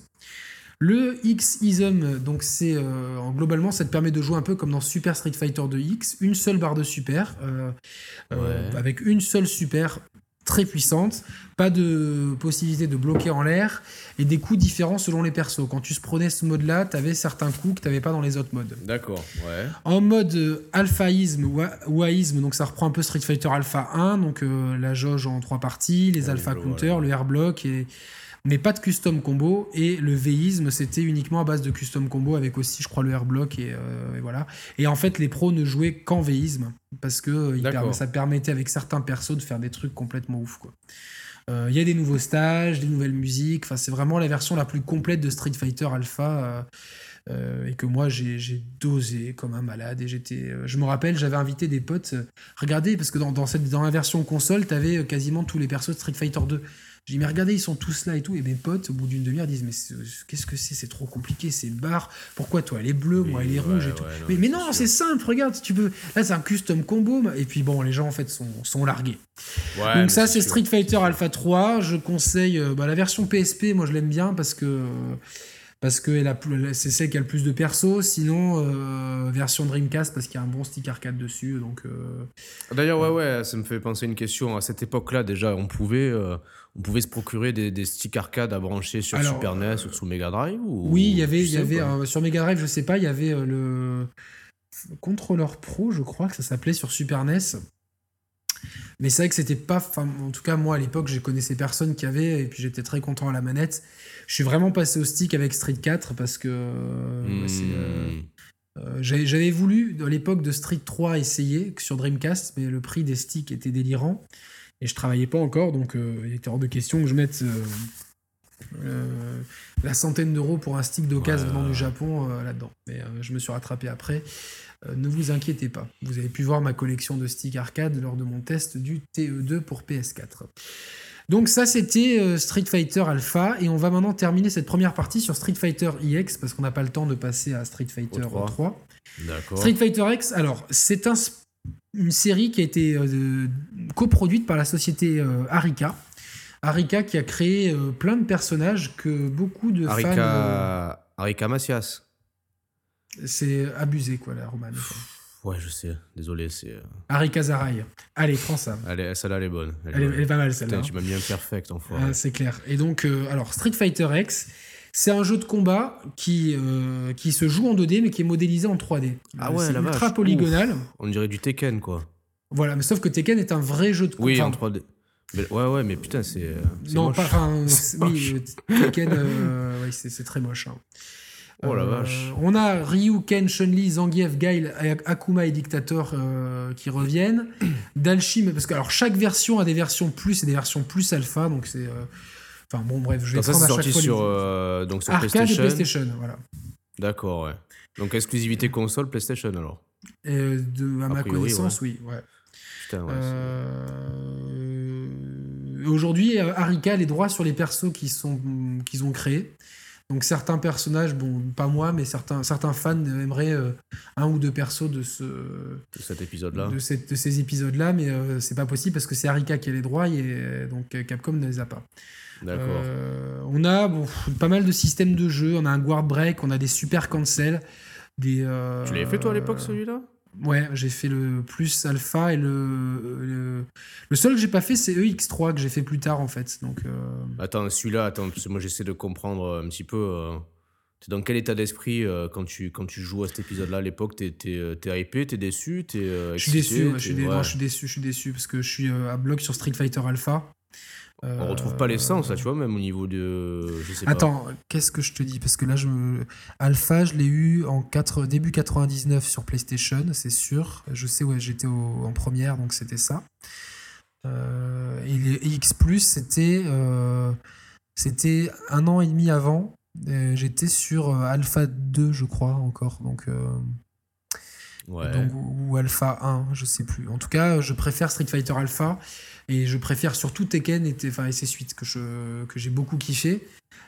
Le X-Ism, donc c'est euh, globalement, ça te permet de jouer un peu comme dans Super Street Fighter 2X, une seule barre de super, euh, euh, avec une seule super très puissante, pas de possibilité de bloquer en l'air et des coups différents selon les persos. Quand tu prenais ce mode-là, tu avais certains coups que tu n'avais pas dans les autres modes.
D'accord, ouais.
En mode euh, alphaïsme ou aïsme, donc ça reprend un peu Street Fighter Alpha 1, donc euh, la jauge en trois parties, les alpha counters, le air block et mais pas de custom combo. Et le véisme, c'était uniquement à base de custom combo avec aussi, je crois, le airblock et, euh, et voilà. Et en fait, les pros ne jouaient qu'en véisme parce que euh, ça permettait avec certains persos de faire des trucs complètement ouf, quoi. Euh, il y a des nouveaux stages, des nouvelles musiques. Enfin, c'est vraiment la version la plus complète de Street Fighter Alpha. et que moi j'ai dosé comme un malade et j'étais je me rappelle j'avais invité des potes regardez parce que dans, dans, cette, dans la version console t'avais quasiment tous les persos de Street Fighter 2 j'ai dit, mais regardez, ils sont tous là et tout. Et mes potes, au bout d'une demi-heure, disent, mais qu'est-ce que c'est? C'est trop compliqué, c'est une barre. Pourquoi toi, elle est bleue, moi, elle est rouge et tout? mais, mais non, c'est simple, regarde, tu peux. Là, c'est un custom combo. Et puis bon, les gens, en fait, sont, sont largués. Donc, ça, c'est Street Fighter Alpha 3. Je conseille euh, bah, la version PSP, moi, je l'aime bien parce que parce que c'est celle qui a le plus de persos. Sinon, euh, version Dreamcast parce qu'il y a un bon stick arcade dessus. Donc, euh,
D'ailleurs, ouais, ouais, ça me fait penser une question. À cette époque-là, déjà, on pouvait, euh, on pouvait se procurer des, des sticks arcade à brancher sur Super NES ou sur Mega Drive ou,
Oui, il y avait, il y avait sur Mega Drive, je sais pas, il y avait le contrôleur pro, je crois que ça s'appelait sur Super NES. Mais c'est vrai que c'était pas. En tout cas, moi à l'époque, je connaissais personne qui avait, et puis j'étais très content à la manette. Je suis vraiment passé au stick avec Street 4 parce que. Euh, j'avais voulu, à l'époque de Street 3, essayer sur Dreamcast, mais le prix des sticks était délirant. Et je travaillais pas encore, donc euh, il était hors de question que je mette euh, la centaine d'euros pour un stick d'occasion venant du Japon là-dedans. Mais je me suis rattrapé après. Euh, ne vous inquiétez pas, vous avez pu voir ma collection de sticks arcade lors de mon test du TE2 pour PS4. Donc ça c'était euh, Street Fighter Alpha et on va maintenant terminer cette première partie sur Street Fighter EX parce qu'on n'a pas le temps de passer à Street Fighter 3. Street Fighter X, alors c'est une série qui a été euh, coproduite par la société Arika. Arika qui a créé plein de personnages que beaucoup de
fans... Arika Macias.
C'est abusé, quoi, la romane.
Ouais, je sais. Désolé, c'est. Euh,
Harry Kazaraï. Allez, prends ça.
Allez, celle-là, elle est bonne.
Elle, est, pas mal, celle-là.
Tu m'as mis un perfect, enfin.
Ah, c'est clair. Et donc, euh, alors, Street Fighter X, c'est un jeu de combat qui, euh, qui se joue en 2D, mais qui est modélisé en 3D.
Ah ouais,
c'est ultra polygonal.
On dirait du Tekken, quoi.
Voilà, mais sauf que Tekken est un vrai jeu de combat.
Oui, en 3D. ouais, ouais, mais putain, c'est.
Non, pas. Enfin, oui, Tekken, c'est très moche. Hein.
Oh la euh, vache.
On a Ryu, Ken, Chun-Li, Zangief, Gail, Akuma et Dictator euh, qui reviennent. Dalshi, parce que alors chaque version a des versions plus et des versions plus alpha, donc c'est. Euh, enfin bon, bref, je vais
donc prendre ça, à chaque fois. Sur, donc sur
Arcade PlayStation. et PlayStation, voilà.
D'accord, ouais. Donc exclusivité console PlayStation alors.
de, à ma connaissance, oui, ouais.
Putain, ouais.
Aujourd'hui, Arika a les droits sur les persos qu'ils ont créés. Donc certains personnages, bon, pas moi, mais certains, certains fans aimeraient euh, un ou deux persos de ce
de cet épisode-là,
de, ces épisodes-là, mais euh, c'est pas possible parce que c'est Arika qui a les droits et donc Capcom ne les a pas. D'accord. Euh, on a bon, pas mal de systèmes de jeu. On a un guard break, on a des super cancel. Des,
tu l'avais fait toi à l'époque celui-là?
Ouais, j'ai fait le plus alpha et le. Le, seul que j'ai pas fait, c'est EX3 que j'ai fait plus tard en fait. Donc, euh,
Attends, celui-là, attends, parce que moi j'essaie de comprendre un petit peu. Euh, t'es dans quel état d'esprit euh, quand, tu, quand tu joues à cet épisode-là à l'époque? T'es es, hypé, t'es déçu
Je suis déçu, je, suis je suis déçu, je suis déçu parce que je suis à bloc sur Street Fighter Alpha.
On retrouve pas l'essence, là, tu vois, même au niveau de.
Attends, qu'est-ce que je te dis? Parce que là, je Alpha, je l'ai eu en 4... début 99 sur PlayStation, c'est sûr. Je sais, ouais, j'étais en première, donc c'était ça. Euh, et les X, c'était. Euh, c'était un an et demi avant. J'étais sur euh, Alpha 2, je crois, encore. Donc. Ouais. Donc, ou Alpha 1, je sais plus. En tout cas, je préfère Street Fighter Alpha. Et je préfère surtout Tekken et, enfin, et ses suites que, je, que j'ai beaucoup kiffé.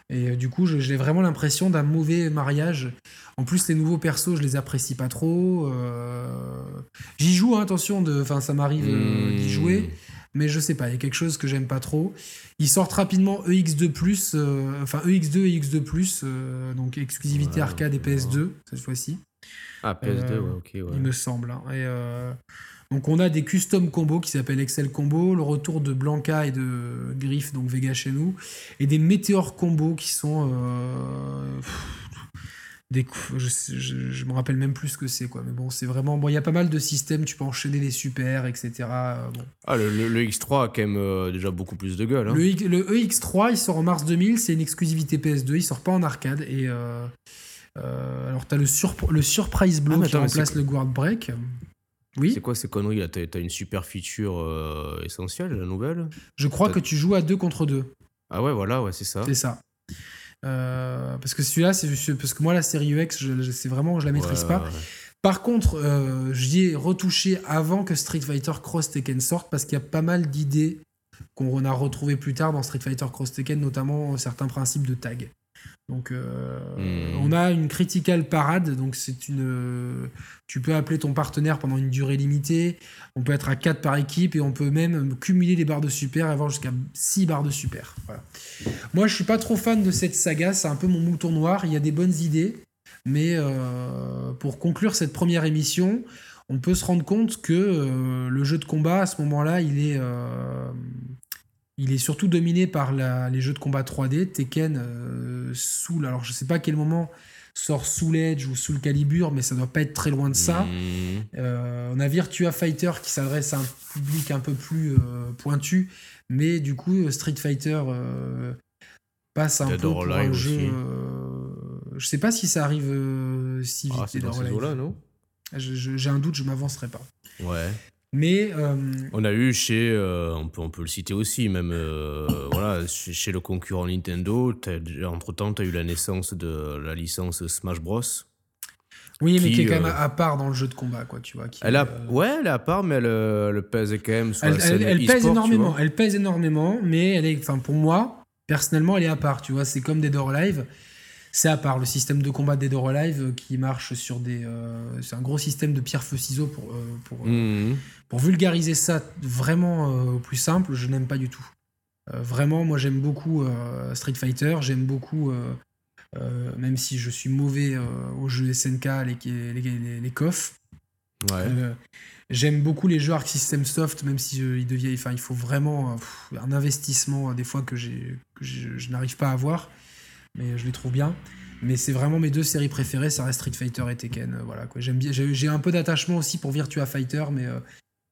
Et euh, du coup, j'ai vraiment l'impression d'un mauvais mariage. En plus, les nouveaux persos, je les apprécie pas trop. Euh, j'y joue, hein, attention, de... enfin, ça m'arrive euh, d'y hmm. jouer. Mais je sais pas, il y a quelque chose que j'aime pas trop. Ils sortent rapidement EX2, enfin EX2 et EX2, donc exclusivité arcade et PS2 cette fois-ci.
Ah, PS2, ouais, ok. Ouais.
Il me semble. Hein. Et donc on a des custom combos qui s'appellent Excel Combo, le retour de Blanca et de Griff, donc Vega chez nous, et des météores combos qui sont... Euh, des, je, je, me rappelle même plus ce que c'est quoi mais bon c'est vraiment bon il y a pas mal de systèmes tu peux enchaîner les super etc euh,
ah le, le, X3 a quand même euh, déjà beaucoup plus de gueule hein.
le, le, EX3 il sort en mars 2000 c'est une exclusivité PS2 il sort pas en arcade et alors t'as le, le surprise blow ah, qui remplace le guard break
oui. C'est quoi ces conneries là? T'as une super feature euh, essentielle, la nouvelle?
Je crois que tu joues à deux contre deux.
Ah ouais, voilà, ouais, c'est ça.
C'est ça. Euh, parce que celui-là, c'est parce que moi la série UX, je, c'est vraiment, je la maîtrise pas. Par contre, euh, j'y ai retouché avant que Street Fighter Cross Tekken sorte parce qu'il y a pas mal d'idées qu'on a retrouvées plus tard dans Street Fighter Cross Tekken, notamment certains principes de tag. Donc, euh, hmm. on a une critical parade. Donc, c'est une. Tu peux appeler ton partenaire pendant une durée limitée. On peut être à 4 par équipe et on peut même cumuler les barres de super et avoir jusqu'à 6 barres de super. Moi, je suis pas trop fan de cette saga. C'est un peu mon mouton noir. Il y a des bonnes idées. Mais euh, pour conclure cette première émission, on peut se rendre compte que euh, le jeu de combat, à ce moment-là, il est il est surtout dominé par les jeux de combat 3D. Tekken, euh, Soul, alors je sais pas à quel moment sort Soul Edge ou Soul Calibur, mais ça doit pas être très loin de ça. Mmh. Euh, on a Virtua Fighter qui s'adresse à un public un peu plus euh, pointu, mais du coup Street Fighter passe un peu pour un jeu. je sais pas si ça arrive si ah, vite. Ah, non? J'ai un doute, je m'avancerai pas.
Ouais.
Mais euh,
on a eu chez, euh, on, peut, on peut le citer aussi, même euh, voilà, chez, le concurrent Nintendo, entre temps, tu as eu la naissance de la licence Smash Bros.
Oui, mais qui est quand même à part dans le jeu de combat, quoi, tu vois.
elle a, ouais, elle est à part, mais elle, pèse quand même
sur elle, la elle, pèse énormément. Elle pèse énormément, mais elle est, enfin, pour moi, personnellement, elle est à part, tu vois. C'est comme Dead or Alive. C'est à part le système de combat Dead or Alive qui marche sur des. c'est un gros système de pierre, feu, ciseaux pour, pour, mmh. Pour vulgariser ça vraiment euh, au plus simple, je n'aime pas du tout. Euh, vraiment, moi j'aime beaucoup euh, Street Fighter, j'aime beaucoup, même si je suis mauvais aux jeux SNK, les, les, les, les J'aime beaucoup les jeux Arc System Soft, même si il, enfin, il faut vraiment un investissement des fois que, que je, je n'arrive pas à avoir, mais je les trouve bien. Mais c'est vraiment mes deux séries préférées, ça reste Street Fighter et Tekken. voilà, quoi. J'aime bien, j'ai, un peu d'attachement aussi pour Virtua Fighter, mais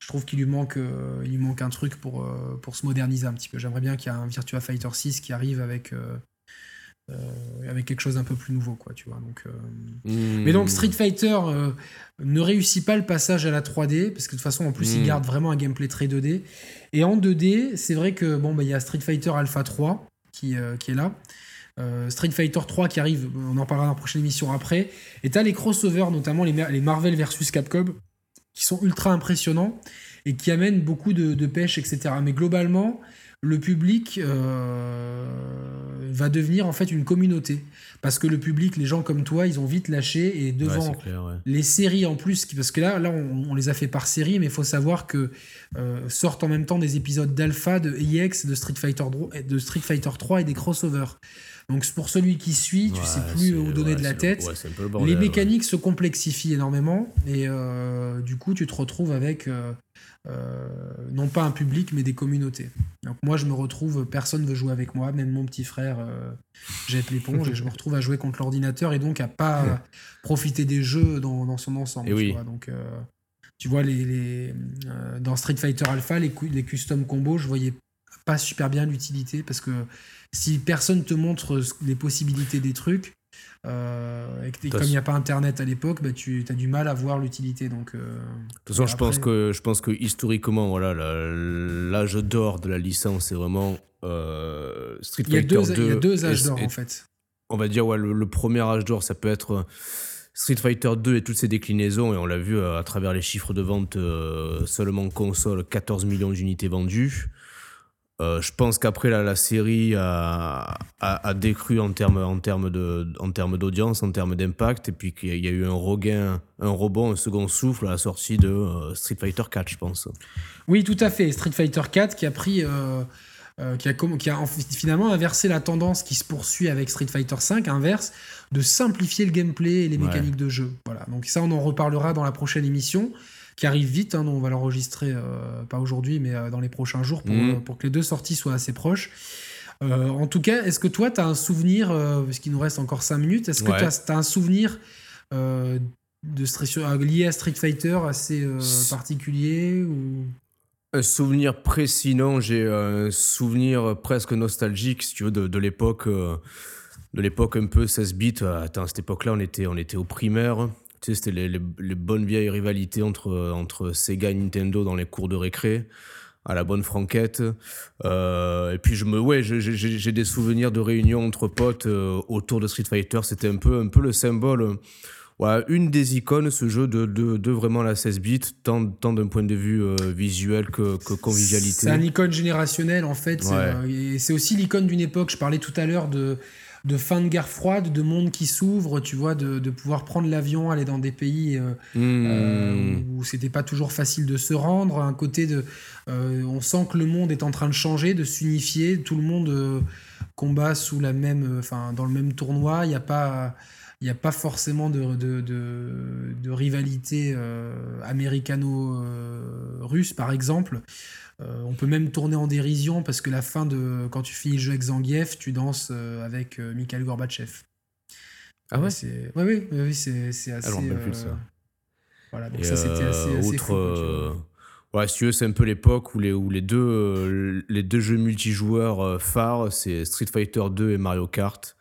je trouve qu'il lui manque, euh, il manque un truc pour, euh, pour se moderniser un petit peu. J'aimerais bien qu'il y ait un Virtua Fighter 6 qui arrive avec, euh, avec quelque chose un peu plus nouveau, quoi, tu vois. Donc, hmm. Mais donc Street Fighter ne réussit pas le passage à la 3D, parce que de toute façon, en plus, il hmm. garde vraiment un gameplay très 2D. Et en 2D, c'est vrai que bon, bah, il y a Street Fighter Alpha 3 qui, qui est là. Street Fighter 3 qui arrive, on en parlera dans la prochaine émission après. Et t'as les crossovers, notamment les, les Marvel versus Capcom, qui sont ultra impressionnants. et qui amène beaucoup de, pêche, etc. Mais globalement, le public euh, va devenir en fait une communauté. Parce que le public, les gens comme toi, ils ont vite lâché et devant les séries en plus, parce que là, là on, les a fait par série, mais il faut savoir que euh, sortent en même temps des épisodes d'Alpha, de EX, de Street Fighter, de Street Fighter 3 et des crossovers. Donc pour celui qui suit, tu sais plus où donner de la tête. les mécaniques se complexifient énormément et euh, du coup tu te retrouves avec euh, euh, non pas un public mais des communautés. Donc moi je me retrouve, personne veut jouer avec moi, même mon petit frère jette l'éponge et je me retrouve à jouer contre l'ordinateur et donc à pas profiter des jeux dans, son ensemble. tu vois, donc tu vois les, dans Street Fighter Alpha les, les custom combos je voyais pas super bien l'utilité parce que si personne te montre les possibilités des trucs, euh, et comme il n'y a pas internet à l'époque, bah, tu as du mal à voir l'utilité. Donc, euh,
de toute façon, je, pense que, je pense que historiquement, voilà, l'âge d'or de la licence, c'est vraiment euh, Street Fighter 2.
Il y a deux âges d'or en fait.
On va dire, ouais, le, premier âge d'or, ça peut être Street Fighter 2 et toutes ses déclinaisons, et on l'a vu à travers les chiffres de vente seulement console, 14 millions d'unités vendues. Euh, je pense qu'après la, série a, a, décru en termes en termes de en termes d'audience, en termes d'impact, et puis qu'il y a eu un regain, un rebond, un second souffle à la sortie de euh, Street Fighter 4, je pense.
Oui, tout à fait. Street Fighter 4 qui a pris euh, qui a, qui a finalement inversé la tendance qui se poursuit avec Street Fighter 5, inverse, de simplifier le gameplay et les mécaniques de jeu. Voilà. Donc ça, on en reparlera dans la prochaine émission qui arrive vite. Hein, on va l'enregistrer, euh, pas aujourd'hui, mais euh, dans les prochains jours pour, euh, pour, que les deux sorties soient assez proches. en tout cas, est-ce que toi, tu as un souvenir, parce qu'il nous reste encore 5 minutes, est-ce que tu as, un souvenir de lié à Street Fighter assez particulier ou...
Un souvenir précis, non. J'ai un souvenir presque nostalgique, si tu veux, de, de l'époque de l'époque un peu 16 bits. Attends, à cette époque-là, on était, on était au primaire c'était les, bonnes vieilles rivalités entre, entre Sega et Nintendo dans les cours de récré à la bonne franquette. Euh, et puis je me, ouais, j'ai des souvenirs de réunions entre potes euh, autour de Street Fighter. C'était un peu, un peu le symbole. Ouais, une des icônes, ce jeu de, de, vraiment la 16 bits, tant, tant d'un point de vue euh, visuel que, que convivialité.
C'est un icône générationnel en fait. et c'est aussi l'icône d'une époque. Je parlais tout à l'heure de de fin de guerre froide, de monde qui s'ouvre, tu vois, de, pouvoir prendre l'avion, aller dans des pays euh, euh, où c'était pas toujours facile de se rendre. Un côté de, euh, on sent que le monde est en train de changer, de s'unifier. Tout le monde combat sous la même, enfin, dans le même tournoi. Il n'y a pas il n'y a pas forcément de, de, rivalité américano-russe, par exemple. Euh, on peut même tourner en dérision parce que la fin de quand tu finis le jeu avec Zangief, tu danses euh, avec euh, Mikhail Gorbatchev.
Ah ouais?
C'est ouais, oui, c'est assez. Alors, plus ça. Voilà, donc ça c'était assez,
fou, Ouais, si tu veux, c'est un peu l'époque où les, où les deux, les deux jeux multijoueurs phares, c'est Street Fighter 2 et Mario Kart.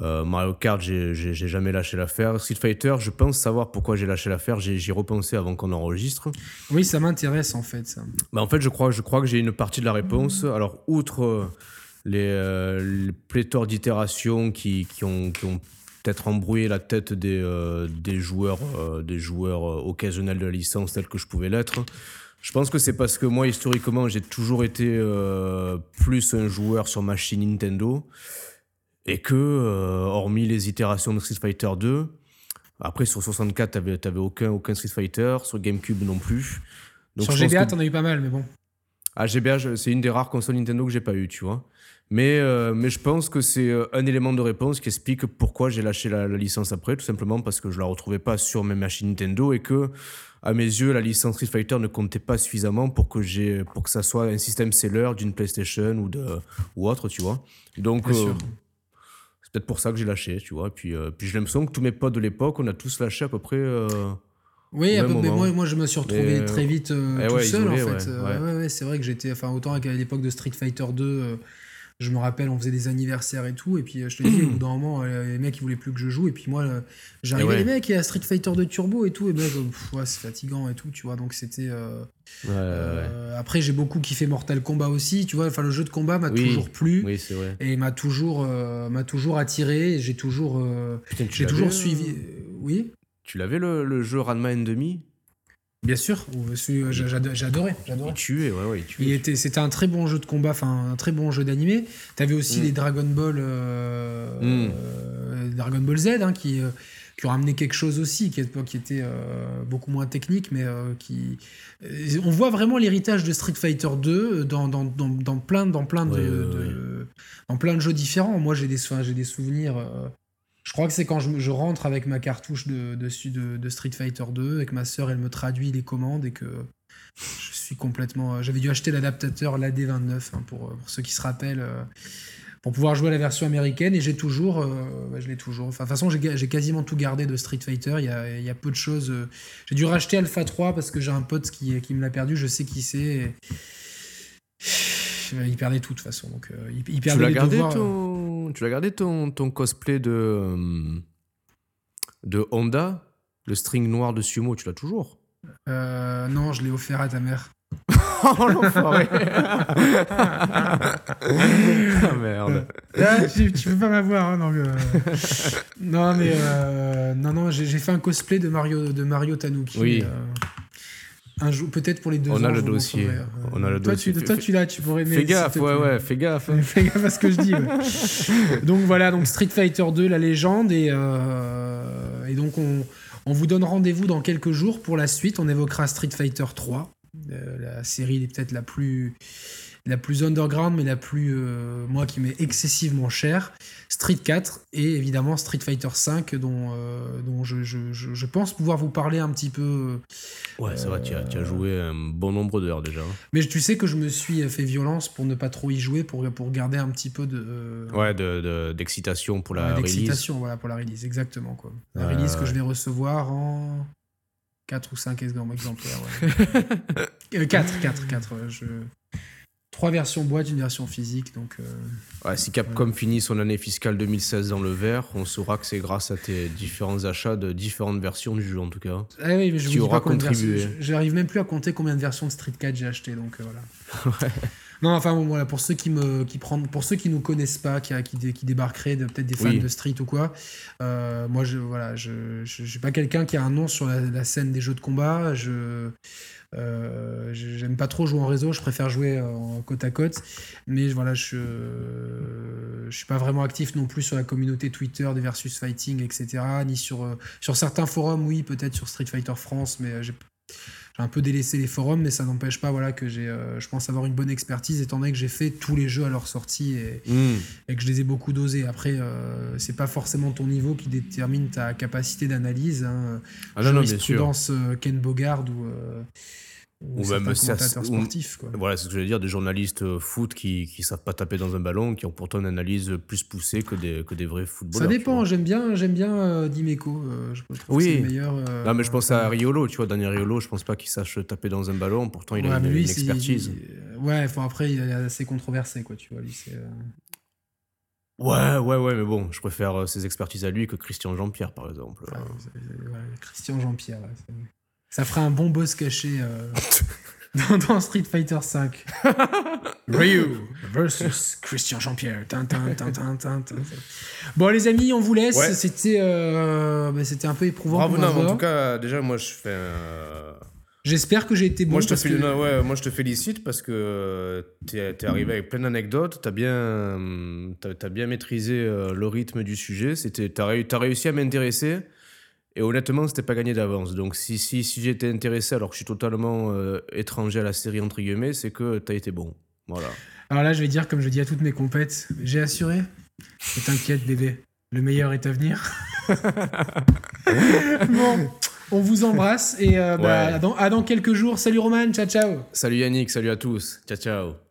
Euh, Mario Kart, j'ai jamais lâché l'affaire. Street Fighter, je pense savoir pourquoi j'ai lâché l'affaire. J'y repensé avant qu'on enregistre.
Oui, ça m'intéresse en fait. Ça.
Bah, en fait, je crois, je crois que j'ai une partie de la réponse. Alors, outre euh, euh, les, pléthores d'itérations qui, qui, ont, qui ont peut-être embrouillé la tête des, des joueurs, des joueurs occasionnels de la licence tels que je pouvais l'être. Je pense que c'est parce que moi, historiquement, j'ai toujours été plus un joueur sur machine Nintendo. Et que, euh, hormis les itérations de Street Fighter 2, après sur 64, t'avais, t'avais aucun, aucun Street Fighter, sur GameCube non plus.
sur GBA, t'en as eu pas mal, mais bon.
Ah, GBA, c'est une des rares consoles Nintendo que j'ai pas eu, tu vois. Mais, euh, mais je pense que c'est euh, un élément de réponse qui explique pourquoi j'ai lâché la, licence après, tout simplement parce que je la retrouvais pas sur mes machines Nintendo et que, à mes yeux, la licence Street Fighter ne comptait pas suffisamment pour que, j'ai, pour que ça soit un système seller d'une PlayStation ou, de, ou autre, tu vois. Donc, c'est peut-être pour ça que j'ai lâché, tu vois. Puis, euh, puis j'ai l'impression que tous mes potes de l'époque, on a tous lâché à peu près. Euh,
oui, mais moi, moi, je me suis retrouvé très vite euh, eh tout seul en fait. Ouais, c'est vrai que j'étais, enfin autant à l'époque de Street Fighter 2, je me rappelle, on faisait des anniversaires et tout, et puis euh, je te dis, au bout d'un moment, euh, les mecs ils voulaient plus que je joue, et puis moi, euh, j'arrivais, les mecs, a Street Fighter de Turbo et tout, et ben, ouais, c'est fatigant et tout, tu vois, donc c'était. après, j'ai beaucoup kiffé Mortal Kombat aussi, tu vois, enfin, le jeu de combat m'a toujours plu,
oui, vrai.
et m'a toujours, m'a toujours attiré, j'ai toujours, j'ai toujours suivi. Oui
Tu l'avais le, le jeu Ranma Demi?
Bien sûr, j'adorais.
Il tuait, ouais, ouais,
il était, c'était un très bon jeu de combat, enfin un très bon jeu d'animé. T'avais aussi mm. les Dragon Ball, mm. Dragon Ball Z, hein, qui qui ont ramené quelque chose aussi, qui, qui était euh, beaucoup moins technique, mais euh, qui. Euh, on voit vraiment l'héritage de Street Fighter 2 dans, dans, dans, dans plein, dans, plein de, dans plein de jeux différents. Moi, j'ai des, j'ai des souvenirs. Je crois que c'est quand je, je, rentre avec ma cartouche de, de, de, Street Fighter 2 et que ma sœur, elle me traduit les commandes et que je suis complètement. J'avais dû acheter l'adaptateur, l'AD29, hein, pour, pour, ceux qui se rappellent pour pouvoir jouer à la version américaine et j'ai toujours, euh, bah, je l'ai toujours. Enfin, de toute façon, j'ai quasiment tout gardé de Street Fighter. Il y a, il y a peu de choses. Euh, j'ai dû racheter Alpha 3 parce que j'ai un pote qui, qui me l'a perdu. Je sais qui c'est. Il perdait tout de toute façon. Donc, euh, il, perdait
tu l'as gardé, ton... tu l'as gardé ton, ton cosplay de de Honda, le string noir de sumo. Tu l'as toujours?
Non, je l'ai offert à ta mère.
oh l'enfoiré Ah merde
ah, tu, peux pas m'avoir, hein, euh. non, mais euh, non, non, j'ai fait un cosplay de Mario, de Mario Tanuki.
Oui. Euh,
un jour, peut-être pour les deux
On a le dossier. On a le
toi,
dossier.
Tu, toi, tu l'as, tu pourrais
Fais gaffe, ouais, ouais, fais gaffe.
fais gaffe à ce que je dis. donc voilà, donc Street Fighter 2, la légende, et, et donc on, on vous donne rendez-vous dans quelques jours pour la suite. On évoquera Street Fighter 3 la série est peut-être la plus la plus underground, mais la plus, euh, moi, qui m'est excessivement chère. Street 4 et évidemment Street Fighter 5, dont, euh, dont je, je, je, pense pouvoir vous parler un petit peu.
Euh, ouais, c'est vrai, tu as, tu as, joué un bon nombre d'heures déjà.
Mais tu sais que je me suis fait violence pour ne pas trop y jouer, pour, pour garder un petit peu de.
ouais, d'excitation de, pour la release.
D'excitation, voilà, pour la release, exactement. Quoi. La release que je vais recevoir en. 4 ou 5 exemplaires. Ouais. 4, 4, 4. Je... 3 versions boîte, une version physique. Donc,
euh, ouais, si Capcom finit son année fiscale 2016 dans le vert, on saura que c'est grâce à tes différents achats de différentes versions du jeu en tout cas.
Ah oui, mais je qui aura contribué. J'arrive même plus à compter combien de versions de Street 4 j'ai acheté. Donc euh, voilà. ouais. Non, enfin bon, voilà, pour ceux qui me, qui prennent, pour ceux qui nous connaissent pas, qui, qui, qui débarqueraient, peut-être des fans de Street ou quoi, euh, moi je, voilà, je, je, suis pas quelqu'un qui a un nom sur la, scène des jeux de combat. Je, euh, j'aime pas trop jouer en réseau, je préfère jouer en côte à côte. Mais voilà, je, je suis pas vraiment actif non plus sur la communauté Twitter des versus fighting, etc. Ni sur, euh, sur certains forums, oui, peut-être sur Street Fighter France, mais j'ai un peu délaissé les forums, mais ça n'empêche pas voilà, que j'ai, euh, je pense avoir une bonne expertise, étant donné que j'ai fait tous les jeux à leur sortie et, hmm. et que je les ai beaucoup dosés. Après, euh, c'est pas forcément ton niveau qui détermine ta capacité d'analyse. Hein.
Ah non, non, bien sûr.
Euh, Ken Bogard ou ou, même sportif.
Voilà, c'est ce que je veux dire, des journalistes euh, foot qui ne savent pas taper dans un ballon, qui ont pourtant une analyse plus poussée que des, que des vrais footballeurs.
Ça dépend, j'aime bien, j'aime bien euh, Dimeco. Euh, je trouve oui. que meilleur.
non, mais je pense à Riolo, tu vois, Daniel Riolo, je pense pas qu'il sache taper dans un ballon, pourtant il a une, expertise.
ouais, enfin, après, il est assez controversé, quoi, tu vois. Lui,
Ouais, ouais, ouais, mais bon, je préfère ses expertises à lui que Christian Jean-Pierre, par exemple.
Christian Jean-Pierre, ça ferait un bon boss caché euh, dans, Street Fighter V. Ryu versus Christian Jean-Pierre. Bon, les amis, on vous laisse. C'était euh, bah, c'était un peu éprouvant.
Bravo, non, en tout cas, déjà, moi, je fais.
J'espère que j'ai été bon.
Moi, je, te ouais, moi, je te félicite parce que tu es, arrivé avec plein d'anecdotes. Tu as, bien, as, bien maîtrisé euh, le rythme du sujet. Tu as, as réussi à m'intéresser. Et honnêtement, c'était pas gagné d'avance. Donc, si, si, si j'étais intéressé, alors que je suis totalement euh, étranger à la série, entre guillemets, c'est que tu as été bon. Voilà.
Alors là, je vais dire, comme je dis à toutes mes compètes, j'ai assuré. Ne t'inquiète, bébé. Le meilleur est à venir. bon, on vous embrasse et euh, bah, dans, à dans quelques jours. Salut Roman, ciao ciao.
Salut Yannick, salut à tous. Ciao ciao.